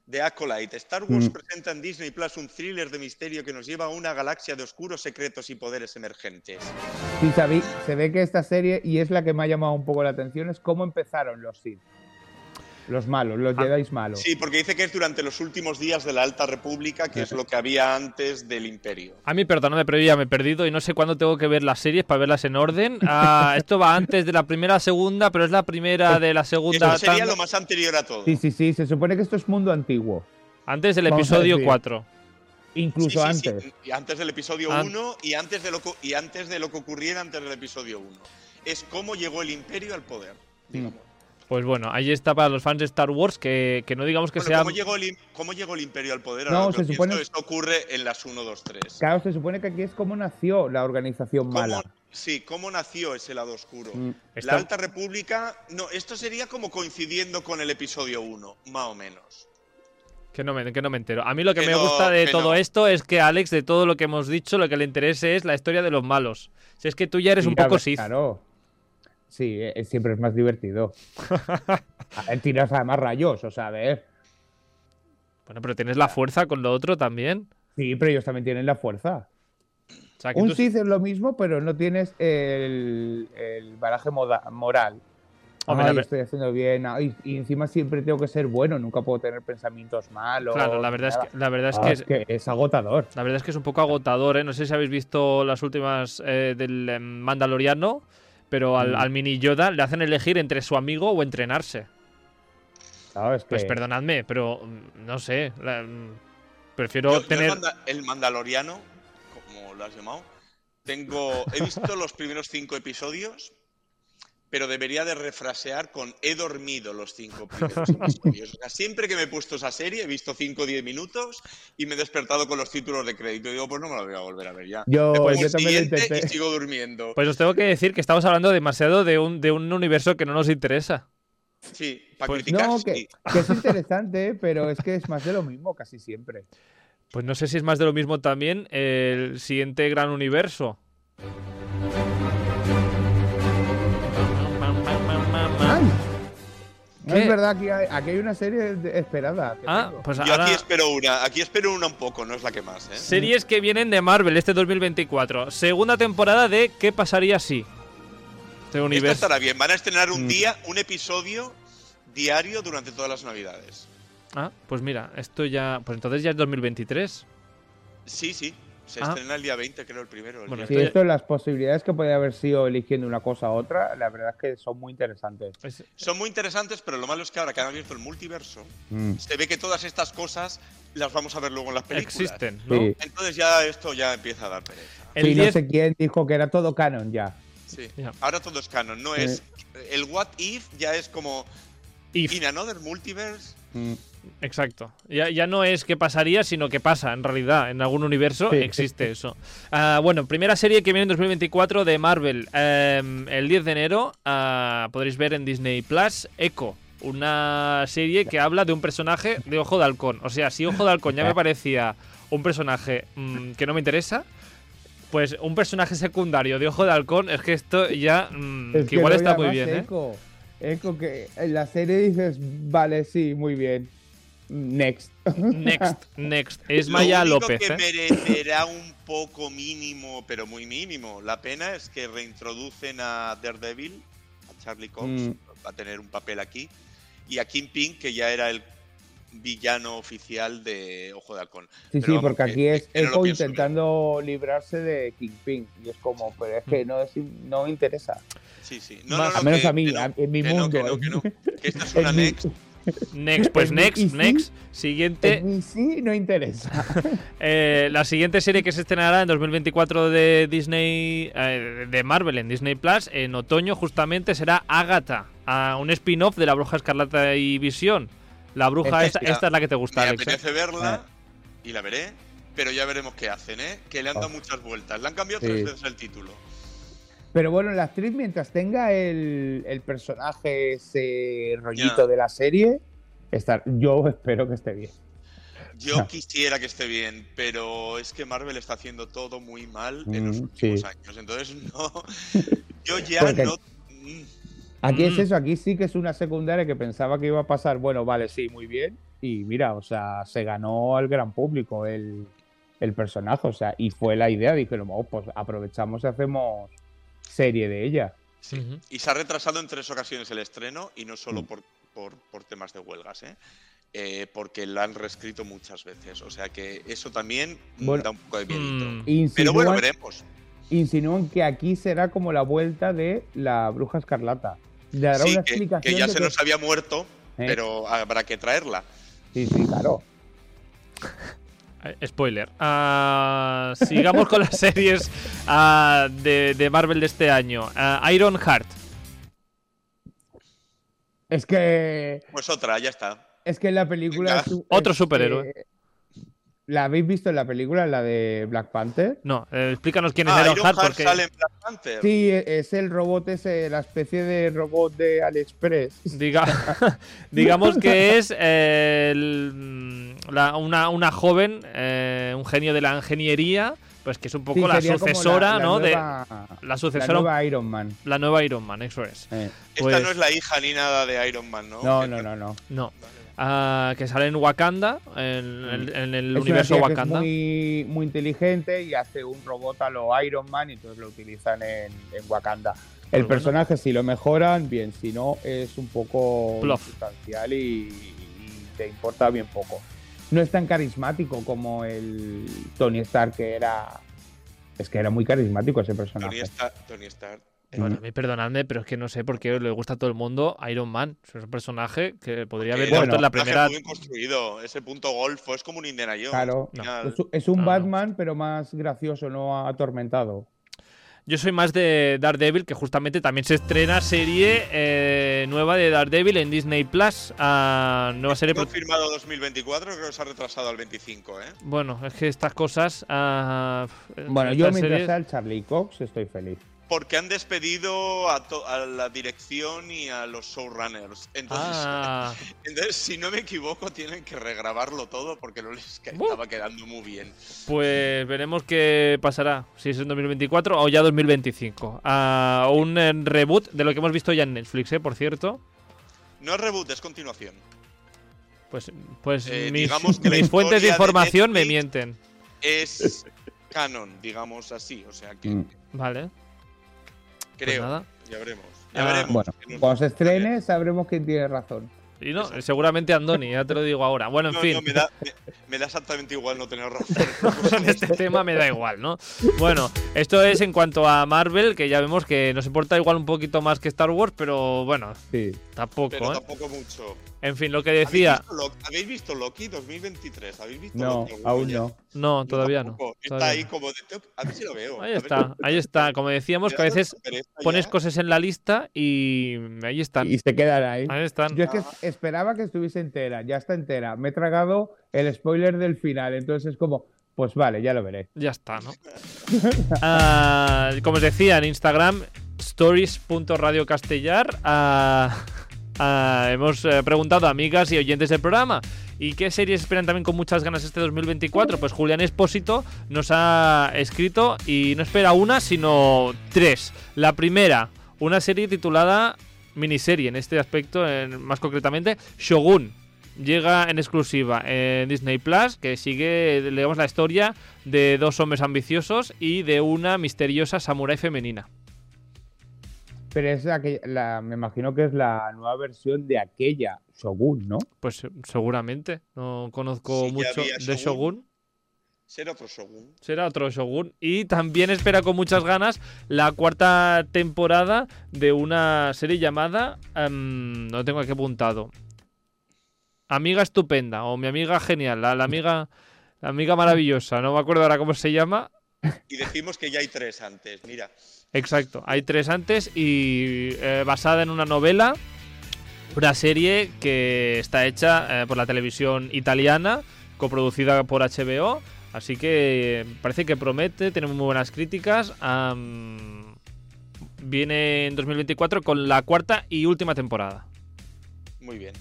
de Acolyte. Star Wars mm. presenta en Disney Plus un thriller de misterio que nos lleva a una galaxia de oscuros secretos y poderes emergentes. Sí, Xavi, se ve que esta serie, y es la que me ha llamado un poco la atención, es cómo empezaron los Sith. Los malos, los ah, Jedi malos. Sí, porque dice que es durante los últimos días de la Alta República, que es lo que había antes del Imperio. A mí, perdóname, pero ya me he perdido y no sé cuándo tengo que ver las series para verlas en orden. Ah, <laughs> esto va antes de la primera segunda, pero es la primera de la segunda. Eso sería lo más anterior a todo. Sí, sí, sí, se supone que esto es mundo antiguo. Antes del episodio 4. Incluso antes. Y antes del episodio 1 y, antes de lo, y antes de lo que ocurriera antes del episodio 1. Es cómo llegó el imperio al poder, Pues bueno, ahí está para los fans de Star Wars, que, no digamos que sea. ¿cómo llegó, el, ¿Cómo llegó el Imperio al poder? no, se supone. Esto ocurre en las 1, 2, 3. Claro, se supone que aquí es como nació la organización mala. Sí, cómo nació ese lado oscuro. Mm. La Alta República. No, esto sería como coincidiendo con el episodio 1, más o menos. Que no, me, que no me entero. A mí lo que, me gusta de todo esto es que Alex, de todo lo que hemos dicho, lo que le interese es la historia de los malos. Si es que tú ya eres un poco Sith. Claro. Sí, e, siempre es más divertido. <laughs> tiras además rayos, o sea, a ver. Bueno, pero tienes la fuerza con lo otro también. Sí, pero ellos también tienen la fuerza. un Sith es lo mismo, pero no tienes el, el baraje moral estoy haciendo bien, y encima siempre tengo que ser bueno, nunca puedo tener pensamientos malos. Claro, la verdad, es que, la verdad es, que, es, agotador. La verdad es que es un poco agotador, ¿eh? No sé si habéis visto las últimas eh, del em, Mandaloriano, pero mm. al, mini Yoda le hacen elegir entre su amigo o entrenarse. Pues perdonadme, pero mm, no sé. Mm, prefiero tener. el Mandaloriano, como lo has llamado, tengo. He visto los primeros cinco episodios pero debería de refrasear con he dormido los cinco primeros episodios. siempre que me he puesto esa serie, he visto 5 o 10 minutos y me he despertado con los títulos de crédito. Y digo, pues no me lo voy a volver a ver ya. Yo, pues yo también y sigo durmiendo. Pues os tengo que decir que estamos hablando demasiado de un, de un universo que no nos interesa. Sí, para pues, criticar. No, que, que es interesante, pero es que es más de lo mismo casi siempre. Pues no sé si es más de lo mismo también el siguiente gran universo. Es verdad, aquí hay, aquí hay una serie esperada. Ah, pues Yo aquí espero una, aquí espero una un poco, no es la que más. ¿eh? Series que vienen de Marvel este 2024. Segunda temporada de ¿Qué pasaría si? Este universo. Esto estará bien, van a estrenar un mm. día, un episodio diario durante todas las navidades. Ah, pues mira, esto ya. Pues entonces ya es 2023. Sí, sí. Se ah. estrena el día 20, creo, el primero. bueno, sí, esto, las posibilidades que podría haber sido eligiendo una cosa u otra, la verdad es que son muy interesantes. Son muy interesantes, pero lo malo es que ahora que han abierto el multiverso, mm. se ve que todas estas cosas las vamos a ver luego en las películas. Existen, ¿no? Entonces ya esto ya empieza a dar pereza. El no sé quién dijo que era todo canon ya. Sí, ahora todo es canon. No es. El What If ya es como. If. In another multiverse. Mm. Exacto. Ya, ya, no es qué pasaría, sino que pasa en realidad. En algún universo existe eso. Ah, bueno, primera serie que viene en 2024 de Marvel. Em, el 10 de enero uh, podréis ver en Disney Plus Echo. Una serie que habla de un personaje de Ojo de Halcón. O sea, si Ojo de Halcón ya me <laughs> parecía un personaje mm, que no me interesa, pues un personaje secundario de Ojo de Halcón es que esto ya. Mm, que igual está muy bien, ¿eh? Echo, que en la serie dices, vale, sí, muy bien. Next. Next, next. Es Maya Lo López. que ¿eh? merecerá un poco mínimo, pero muy mínimo. La pena es que reintroducen a Daredevil, a Charlie Cox, mm. va a tener un papel aquí, y a Kingpin, que ya era el villano oficial de Ojo de Halcón. Sí, sí, porque aquí es Echo intentando librarse de Kingpin. Y es como, pero es que no, no me interesa. Sí, sí. No, no, menos a mí, en mi mundo. Que, que esta es <laughs> una next Next, pues <laughs> next, next. Siguiente. sí no interesa. <laughs> Eh, la siguiente serie que se estrenará en 2024 de Disney, eh, de Marvel en Disney Plus, en otoño justamente será Agatha, un spin-off de la Bruja Escarlata y Visión. La bruja, esta, esta, es la que te gusta, Me ¿eh? apetece verla ah. y la veré, pero ya veremos qué hacen, ¿eh? Que le han dado oh. muchas vueltas. Le han cambiado tres veces el título. Pero bueno, la actriz, mientras tenga el, personaje, ese rollito de la serie, estar, yo espero que esté bien. Yo <laughs> quisiera que esté bien, pero es que Marvel está haciendo todo muy mal en los mm, últimos años. Entonces, no. <laughs> Yo ya no. Mm. Aquí es mm. eso, aquí sí que es una secundaria que pensaba que iba a pasar, bueno, vale, sí, muy bien. Y mira, o sea, se ganó al gran público el, personaje, o sea, y fue la idea, dijeron, oh, pues aprovechamos y hacemos serie de ella. Y se ha retrasado en tres ocasiones el estreno y no solo mm. por, por, por temas de huelgas, ¿eh? Eh, porque la han reescrito muchas veces. O sea que eso también da un poco de miedito. Mm. Pero bueno, veremos. Insinúan que aquí será como la vuelta de la bruja escarlata. Dará una que, que, ya se nos había muerto, ¿Eh? pero habrá que traerla. Sí, sí, claro. Eh, spoiler. Ah, sigamos con las series ah, de, Marvel de este año. Ah, Iron Heart. Es que. Pues otra, ya está. Es que la película. Otro superhéroe. ¿La habéis visto en la película, la de Black Panther? No, eh, explícanos quién es ah, Iron Porque... sale en Black Panther. Sí, e-, es el robot ese, la especie de robot de AliExpress. Diga... <laughs> digamos que es mm, una, joven, eh, un genio de la ingeniería, pues que es un poco la sucesora, ¿no? de la sucesora. La nueva Iron Man. La nueva Iron Man, eso es. Eh. Esta pues no es la hija ni nada de Iron Man, ¿no? No, no, no, no. No. Ah, que sale en Wakanda, en, mm. el universo Wakanda. muy, muy inteligente y hace un robot a lo Iron Man y entonces lo utilizan en, Wakanda. El personaje, si lo mejoran, bien, si no, es un poco sustancial y, te importa bien poco. No es tan carismático como el Tony Stark, que era. Es que era muy carismático ese personaje. Tony Stark bueno, a mí perdonadme, pero es que no sé por qué le gusta a todo el mundo Iron Man. Es un personaje que podría haber muerto en la primera. muy construido. Ese punto golfo es como un Indiana Jones. Claro, es, un Batman, pero más gracioso, no atormentado. Yo soy más de Daredevil, que justamente también se estrena serie eh, nueva de Daredevil en Disney Plus. Uh, nueva serie. Confirmado 2024, creo que se ha retrasado al 25, ¿eh? Bueno, es que estas cosas. Uh, bueno, yo mientras sea el Charlie Cox estoy feliz porque han despedido a, la dirección y a los showrunners. Ah. <laughs> Entonces, si no me equivoco, tienen que regrabarlo todo porque no les estaba quedando muy bien. Pues veremos qué pasará, si es en 2024 o ya 2025. A un eh, reboot de lo que hemos visto ya en Netflix, ¿eh? por cierto. No es reboot, es continuación. Pues, pues eh, mis, fuentes de información me mienten. Es canon, digamos así. O sea que. Mm. Pues Creo. Ya veremos. Ya ah, veremos. Bueno, cuando se estrene sabremos quién tiene razón. Y no, seguramente Andoni, ya te lo digo ahora. Bueno, en fin. me, da, me, da, exactamente igual no tener razón. <laughs> en este tema me da igual, ¿no? Bueno, esto es en cuanto a Marvel, que ya vemos que nos importa igual un poquito más que Star Wars, pero bueno, sí. Tampoco. Pero ¿eh? tampoco mucho. En fin, lo que decía. ¿Habéis visto Loki 2023? ¿Habéis visto no, Aún no. No, todavía no. Está ahí como de. A ver si lo veo. Ahí está, ahí está. Como decíamos, que a veces pones cosas en la lista y ahí están. Y se quedan ahí. Ahí están. Yo es que esperaba que estuviese entera. Ya está entera. Me he tragado el spoiler del final. Entonces es como. Pues vale, ya lo veré. Ya está, ¿no? <laughs> Ah, como os decía, en Instagram, stories.radiocastellar. Ah, hemos eh, preguntado a amigas y oyentes del programa. ¿Y qué series esperan también con muchas ganas este 2024? Pues Julián Espósito nos ha escrito y no espera una, sino tres. La primera, una serie titulada miniserie en este aspecto, más concretamente, Shogun. Llega en exclusiva en Disney Plus, que sigue, digamos, la historia de dos hombres ambiciosos y de una misteriosa samurái femenina. Pero es la, me imagino que es la nueva versión de aquella Shogun, ¿no? Pues seguramente. No conozco mucho de Shogun. Será otro Shogun. Será otro Shogun. Y también espera con muchas ganas la cuarta temporada de una serie llamada. Em, no tengo aquí apuntado. Amiga estupenda o mi amiga genial, la, amiga la amiga maravillosa, no me acuerdo ahora cómo se llama. Y decimos que ya hay tres antes, mira. Exacto, hay tres antes y eh, basada en una novela, una serie que está hecha eh, por la televisión italiana, coproducida por HBO, así que parece que promete, tiene muy buenas críticas. viene en 2024 con la cuarta y última temporada. Muy bien.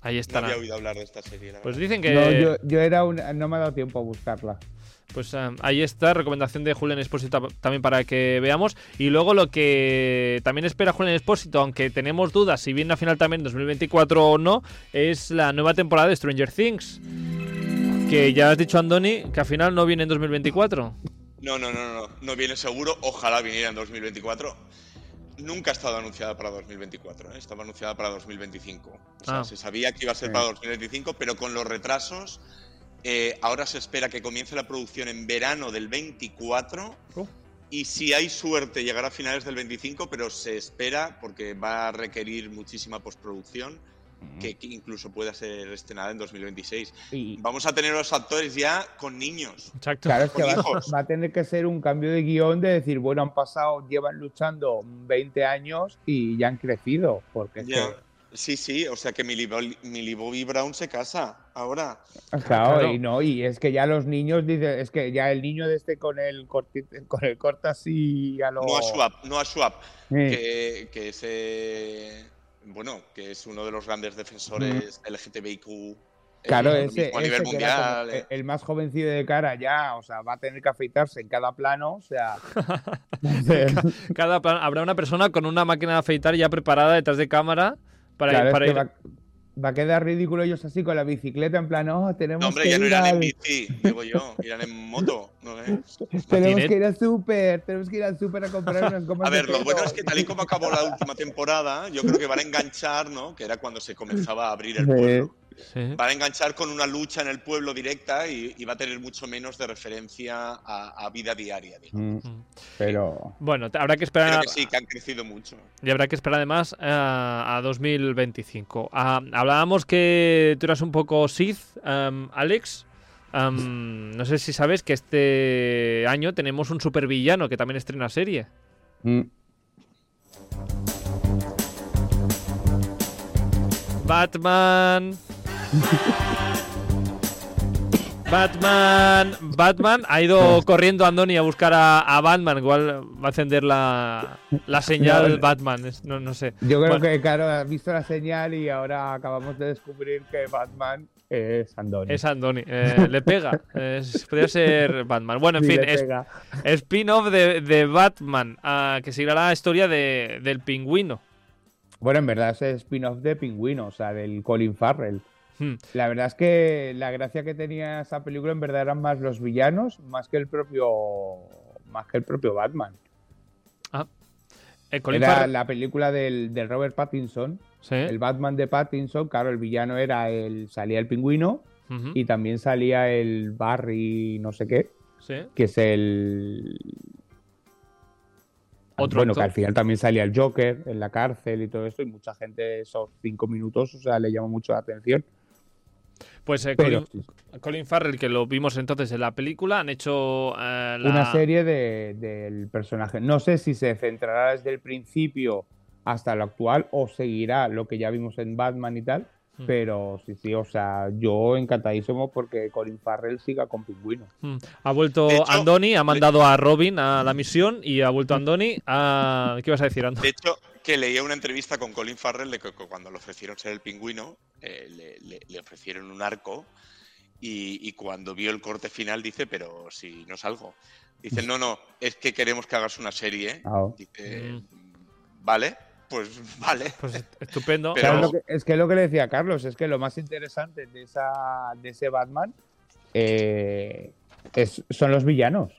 Ahí está. No había oído hablar de esta serie. pues dicen que. No, yo, era no me ha dado tiempo a buscarla. Pues eh, ahí está, recomendación de Julián Espósito también para que veamos. Y luego lo que también espera Julián Espósito, aunque tenemos dudas si viene a final también en 2024 o no, es la nueva temporada de Stranger Things. Que ya has dicho, Andoni, que al final no viene en 2024. No, no, no, no, no viene seguro. Ojalá viniera en 2024. nunca ha estado anunciada para 2024, ¿eh? estaba anunciada para 2025. O sea, ah. se sabía que iba a ser para 2025, pero con los retrasos, eh, ahora se espera que comience la producción en verano del 24. Y si hay suerte, llegará a finales del 25, pero se espera, porque va a requerir muchísima postproducción, que, incluso pueda ser estrenada en 2026. Vamos a tener los actores ya con niños. Exacto. Claro, es que va, a tener que ser un cambio de guion de decir, bueno, han pasado, llevan luchando 20 años y ya han crecido. Porque Sí, sí, o sea que Millie, Bobby Brown se casa ahora. Claro, y no, y es que ya los niños dicen, es que ya el niño de este con el con el corta así a lo. No a Schwab, no a Schwab, que, que ese bueno, que es uno de los grandes defensores LGTBIQ. Eh, claro, ese, a nivel mundial. Eh. el más jovencito de cara ya, o sea, va a tener que afeitarse en cada plano, o sea. <laughs> cada habrá una persona con una máquina de afeitar ya preparada detrás de cámara para, para ir va a quedar ridículo ellos así con la bicicleta, en plan, oh, tenemos no, hombre, que ya no irán en bici, digo yo, irán en moto. ¿no? <laughs> tenemos que ir al súper, tenemos que ir al súper a comprar unas gomas A ver, lo bueno es que tal y como acabó la última temporada, yo creo que van a enganchar, ¿no? Que era cuando se comenzaba a abrir el pueblo. Va a enganchar con una lucha en el pueblo directa y, va a tener mucho menos de referencia a, vida diaria. Mm. Mm. Pero. Bueno, habrá que esperar. que sí, que han crecido mucho. Y habrá que esperar además eh, a 2025. Ah, hablábamos que tú eras un poco Sith, em, Alex. Em, no sé si sabes que este año tenemos un supervillano que también estrena serie. Mm. Batman. <laughs> Batman, Batman ha ido corriendo Andoni a buscar a, Batman. Igual va a encender la, señal Batman. No, sé. Yo creo que, claro, ha visto la señal y ahora acabamos de descubrir que Batman es Andoni. Es Andoni. Eh, le pega. <laughs> podría ser Batman. Bueno, en fin, es, spin-off de, Batman, ah, que seguirá la historia del pingüino. Bueno, en verdad es spin-off de pingüino, o sea, del Colin Farrell. Hmm. La verdad es que la gracia que tenía esa película en verdad eran más los villanos, más que el propio, más que el propio Batman. Ah. era la película del, Robert Pattinson, el Batman de Pattinson, claro, el villano era el, salía el pingüino y también salía el Barry no sé qué, que es el, bueno, que al final también salía el Joker en la cárcel y todo esto, y mucha gente esos cinco minutos, o sea, le llamó mucho la atención. Pues eh, Colin, Farrell, que lo vimos entonces en la película, han hecho eh, una serie del personaje. No sé si se centrará desde el principio hasta lo actual o seguirá lo que ya vimos en Batman y tal. Hmm. Pero sí, sí, o sea, yo encantadísimo porque Colin Farrell siga con Pingüino. Hmm. Ha vuelto Andoni, ha mandado a Robin a la misión y ha vuelto Andoni a... ¿Qué vas a decir, Andoni? De hecho, que leía una entrevista con Colin Farrell de que cuando le ofrecieron ser el pingüino, eh, le, ofrecieron un arco y, cuando vio el corte final dice, pero si no salgo. Dice, no, no, es que queremos que hagas una serie. Ah. Dice, mm. vale, pues vale. Pues estupendo. es que lo que le decía Carlos, es que lo más interesante de, esa, de ese Batman eh, son los villanos.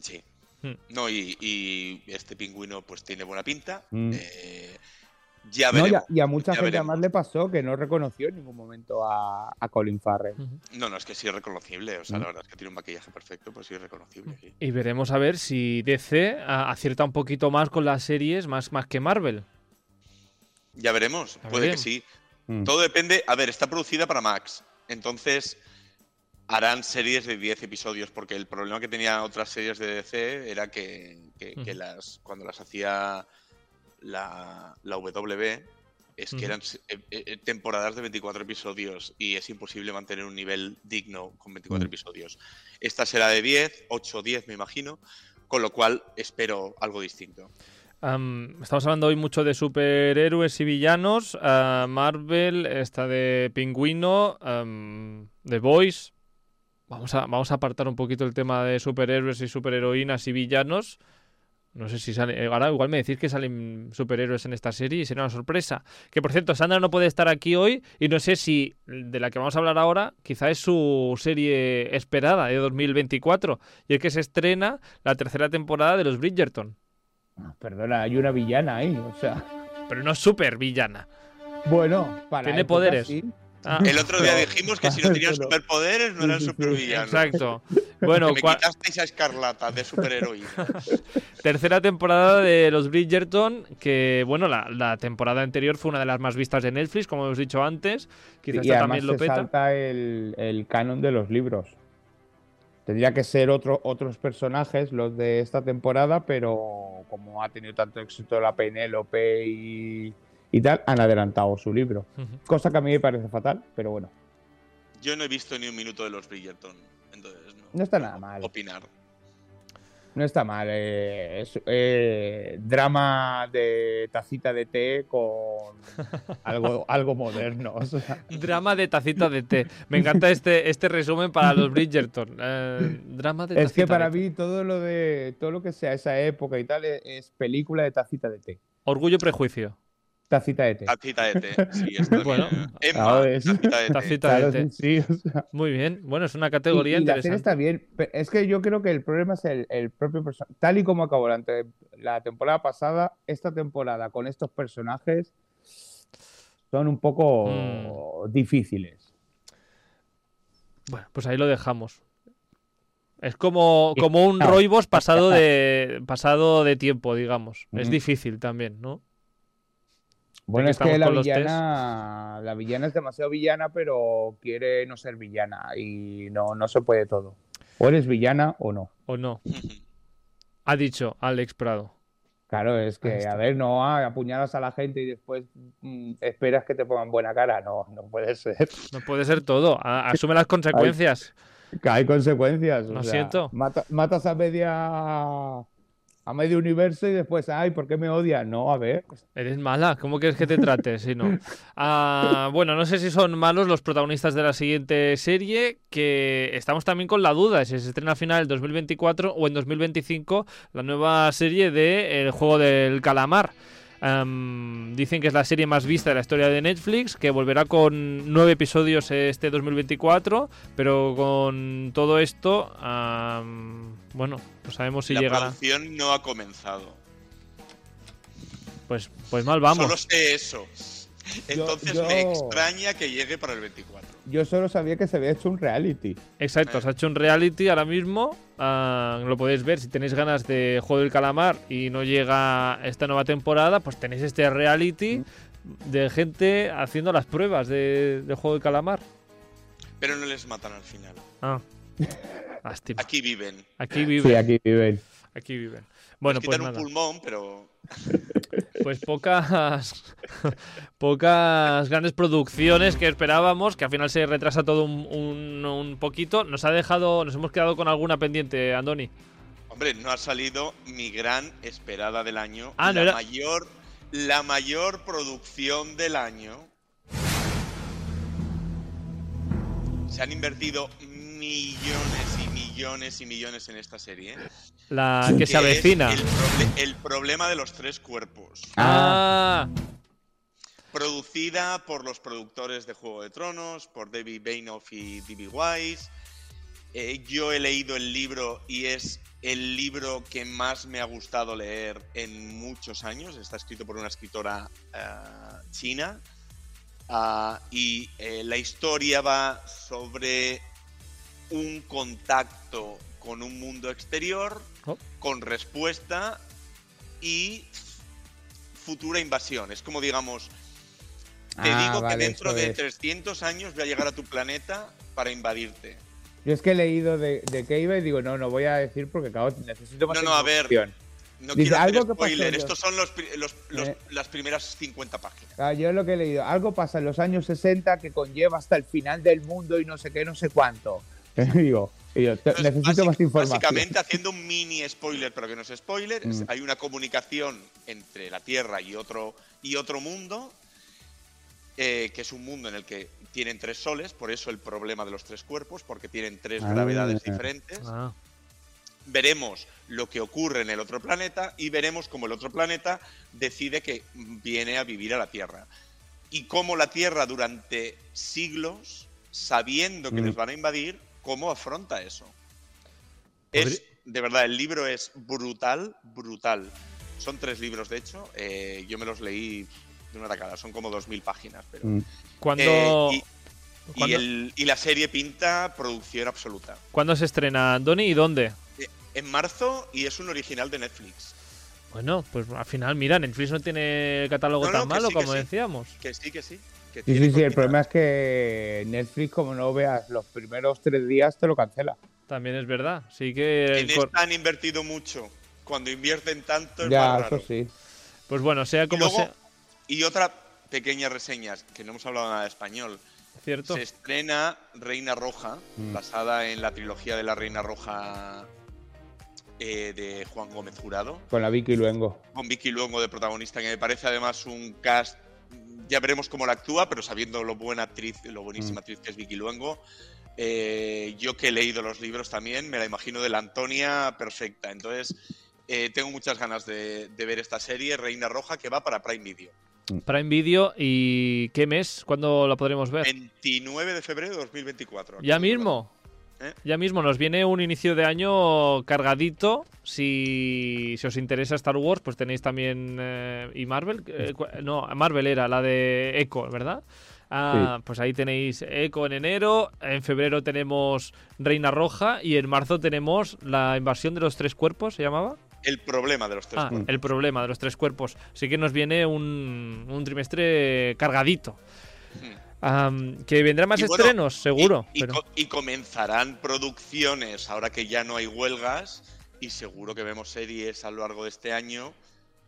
Sí. Hmm. No, y, este pingüino pues tiene buena pinta. Hmm. Eh, ya y, a, mucha gente además le pasó que no reconoció en ningún momento a, Colin Farrell. No, no, es que sí es reconocible. O sea, la verdad es que tiene un maquillaje perfecto, pues sí es reconocible. Y veremos a ver si DC acierta un poquito más con las series, más, más que Marvel. Ya veremos, puede que sí. Mm. Todo depende. A ver, está producida para Max. Entonces, harán series de 10 episodios, porque el problema que tenía otras series de DC era que, las cuando las hacía la, la W es que eran eh, eh, temporadas de 24 episodios y es imposible mantener un nivel digno con 24 mm. episodios. Esta será de 10, 8 o 10 me imagino, con lo cual espero algo distinto estamos hablando hoy mucho de superhéroes y villanos. Ah, Marvel, esta de Pingüino, The Boys. Vamos a, vamos a apartar un poquito el tema de superhéroes y superheroínas y villanos. No sé si sale. Eh, ahora igual me decís que salen superhéroes en esta serie y será una sorpresa. Que por cierto, Sandra no puede estar aquí hoy y no sé si de la que vamos a hablar ahora, quizá es su serie esperada de 2024. Y es que se estrena la tercera temporada de los Bridgerton. Perdona, hay una villana ahí, o sea. Pero no es super villana. Bueno, para. Tiene poderes. Ah. El otro día dijimos que si no tenían superpoderes no eran supervillanos. Exacto. <laughs> Bueno, me quitasteis a Escarlata de superheroína. <laughs> Tercera temporada de los Bridgerton, que bueno, la, temporada anterior fue una de las más vistas de Netflix, como hemos dicho antes. Quizás y también lo peta. salta el, el canon de los libros. Tendría que ser otro, otros personajes los de esta temporada, pero como ha tenido tanto éxito la Penélope y, y tal, han adelantado su libro. Cosa que a mí me parece fatal, pero bueno. Yo no he visto ni un minuto de los Bridgerton, entonces no, no está nada mal. Opinar. No está mal. Eh, es eh, drama de tacita de té con <laughs> algo, algo moderno. Drama de tacita de té. Me encanta este, este resumen para los Bridgerton. Eh, drama de Es que para mí todo lo de todo lo que sea esa época y tal es película de tacita de té. Orgullo y prejuicio. Tacita de té. Tacita de té, sí, <laughs> esto bueno, Emma, tacita de té. Tacita de té. Sí, Muy bien, bueno, es una categoría y, interesante. La está bien, es que yo creo que el problema es el, propio personaje. Tal y como acabó la, la, temporada pasada, esta temporada con estos personajes son un poco mm. difíciles. Bueno, pues ahí lo dejamos. Es como, como un Roibos pasado <laughs> de, pasado de tiempo, digamos. Es difícil también, ¿no? Bueno, es que la villana, la villana es demasiado villana, pero quiere no ser villana y no, no se puede todo. O eres villana o no. O no. <laughs> ha dicho Alex Prado. Claro, es que, a ver, no apuñalas a la gente y después mm, esperas que te pongan buena cara. No, no puede ser. No puede ser todo. asume las consecuencias. <laughs> Hay, hay consecuencias. Lo siento. matas a media a medio universo y después, ay, ¿por qué me odia? No, a ver. Eres mala, ¿cómo quieres que te trate? Si no? <laughs> Ah, bueno, no sé si son malos los protagonistas de la siguiente serie, que estamos también con la duda si se estrena a final del 2024 o en 2025 la nueva serie de El Juego del Calamar. Dicen que es la serie más vista de la historia de Netflix, que volverá con nueve episodios este 2024, pero con todo esto, bueno, no sabemos si la llegará. La producción no ha comenzado. Pues, pues mal vamos. Solo sé eso. Entonces me extraña que llegue para el 24. Yo solo sabía que se había hecho un reality. Exacto, se ha hecho un reality ahora mismo. Ah, lo podéis ver si tenéis ganas de Juego del Calamar y no llega esta nueva temporada, pues tenéis este reality de gente haciendo las pruebas de, Juego del Calamar. Pero no les matan al final. Ah. <laughs> Aquí viven. Aquí viven. Sí, aquí viven. Aquí viven. Bueno, pues un pulmón, pero. <laughs> Pues pocas. <laughs> pocas grandes producciones que esperábamos, que al final se retrasa todo un, poquito. Nos ha dejado. Nos hemos quedado con alguna pendiente, Andoni. Hombre, no ha salido mi gran esperada del año. Ah, la mayor. La mayor producción del año. Se han invertido millones y millones y millones en esta serie. ¿eh? La que, se avecina. El, problema de los tres cuerpos. Ah. Producida por los productores de Juego de Tronos, por David Bainoff y D.B. Wise. Eh, yo he leído el libro y es el libro que más me ha gustado leer en muchos años. Está escrito por una escritora eh, china. Ah, y la historia va sobre un contacto con un mundo exterior, oh. con respuesta y futura invasión. Es como, digamos, te ah, digo que dentro de 300 años voy a llegar a tu planeta para invadirte. Yo es que he leído de, de qué iba y digo, no, no voy a decir porque claro, necesito más No, no, a ver. No quiero algo spoiler, estos son los, eh. las primeras 50 páginas. Ah, yo lo que he leído, algo pasa en los años 60 que conlleva hasta el final del mundo y no sé qué, no sé cuánto. <laughs> digo, necesito más información. Básicamente, haciendo un mini spoiler, pero que no es spoiler, mm. hay una comunicación entre la Tierra y otro, y otro mundo, eh, que es un mundo en el que tienen tres soles, por eso el problema de los tres cuerpos, porque tienen tres ah. gravedades diferentes. Ah. Veremos lo que ocurre en el otro planeta y veremos cómo el otro planeta decide que viene a vivir a la Tierra. Y cómo la Tierra durante siglos, sabiendo que mm. les van a invadir, cómo afronta eso. Es, de verdad, el libro es brutal, brutal. Son tres libros, de hecho. Eh, yo me los leí de una tacada. Son como 2.000 páginas. Pero, mm. Cuando... Eh, y, la serie pinta producción absoluta. ¿Cuándo se estrena, Doni, y dónde? Eh, en marzo y es un original de Netflix. Bueno, pues al final, mira, Netflix no tiene catálogo tan malo como decíamos. Que sí, que sí. Sí, sí, sí. El problema es que Netflix, como no veas los primeros tres días, te lo cancela. También es verdad. Sí que. En esta han invertido mucho. Cuando invierten tanto es ya, eso sí. Pues bueno, sea como sea. Y otra pequeña reseña, que no hemos hablado nada de español. ¿Cierto? Se estrena Reina Roja, mm. basada en la trilogía de la Reina Roja eh, de Juan Gómez Jurado. Con la Vicky Luengo. Con Vicky Luengo de protagonista, que me parece además un cast. Ya veremos cómo la actúa, pero sabiendo lo buena actriz, lo buenísima mm. actriz que es Vicky Luengo. Eh, yo que he leído los libros también, me la imagino de la Antonia perfecta. Entonces, eh, tengo muchas ganas de, ver esta serie, Reina Roja, que va para Prime Video. Mm. Prime Video, ¿y qué mes? ¿Cuándo la podremos ver? 29 de febrero de 2024. ¿Ya mismo? ¿Eh? Ya mismo nos viene un inicio de año cargadito. Si, os interesa Star Wars, pues tenéis también. Eh, ¿Y Marvel? Eh, no, Marvel era la de Echo, ¿verdad? Ah, Pues ahí tenéis Echo en enero. En febrero tenemos Reina Roja. Y en marzo tenemos la invasión de los tres cuerpos, ¿se llamaba? El problema de los tres ah, cuerpos. El problema de los tres cuerpos. Así que nos viene un, un trimestre cargadito. Hmm que vendrán más estrenos, seguro. Y, comenzarán producciones ahora que ya no hay huelgas y seguro que vemos series a lo largo de este año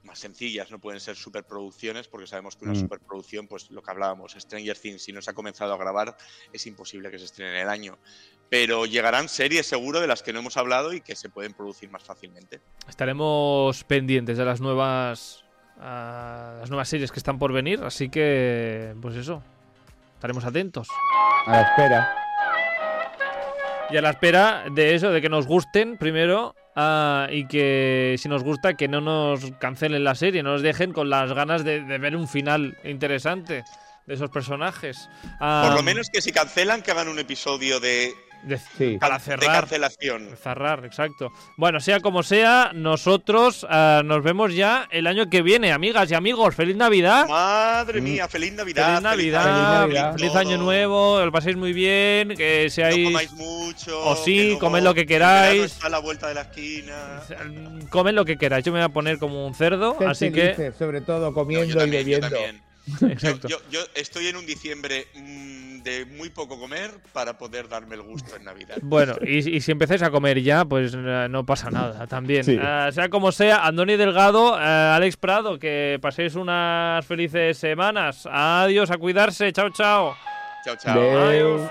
más sencillas, no pueden ser superproducciones porque sabemos que una mm. superproducción, pues lo que hablábamos, Stranger Things, si no se ha comenzado a grabar, es imposible que se estrene en el año. Pero llegarán series seguro de las que no hemos hablado y que se pueden producir más fácilmente. Estaremos pendientes de las nuevas, ah, las nuevas series que están por venir, así que, pues eso, Estaremos atentos. A la espera. Y a la espera de eso, de que nos gusten primero ah, y que si nos gusta que no nos cancelen la serie, no nos dejen con las ganas de, ver un final interesante de esos personajes. Por lo menos que si cancelan, que hagan un episodio de para cerrar. cancelación. Cerrar, exacto. Bueno, sea como sea, nosotros eh, nos vemos ya el año que viene, amigas y amigos. ¡Feliz Navidad! Madre mía, feliz Navidad. Feliz Navidad, feliz, año nuevo, lo paséis muy bien, que seáis. No comáis mucho. O sí, comed lo que queráis. a la vuelta de la esquina. Comed lo que queráis. Yo me voy a poner como un cerdo, así que. Sobre todo comiendo y bebiendo. <laughs> Exacto. Yo, yo, estoy en un diciembre. Mm, de muy poco comer para poder darme el gusto en Navidad. Bueno, y, si empezáis a comer ya, pues eh, no pasa nada también. Eh, sea como sea, Andoni Delgado, eh, Alex Prado, que paséis unas felices semanas. Adiós, a cuidarse. Chao, chao. Chao, chao. Adiós.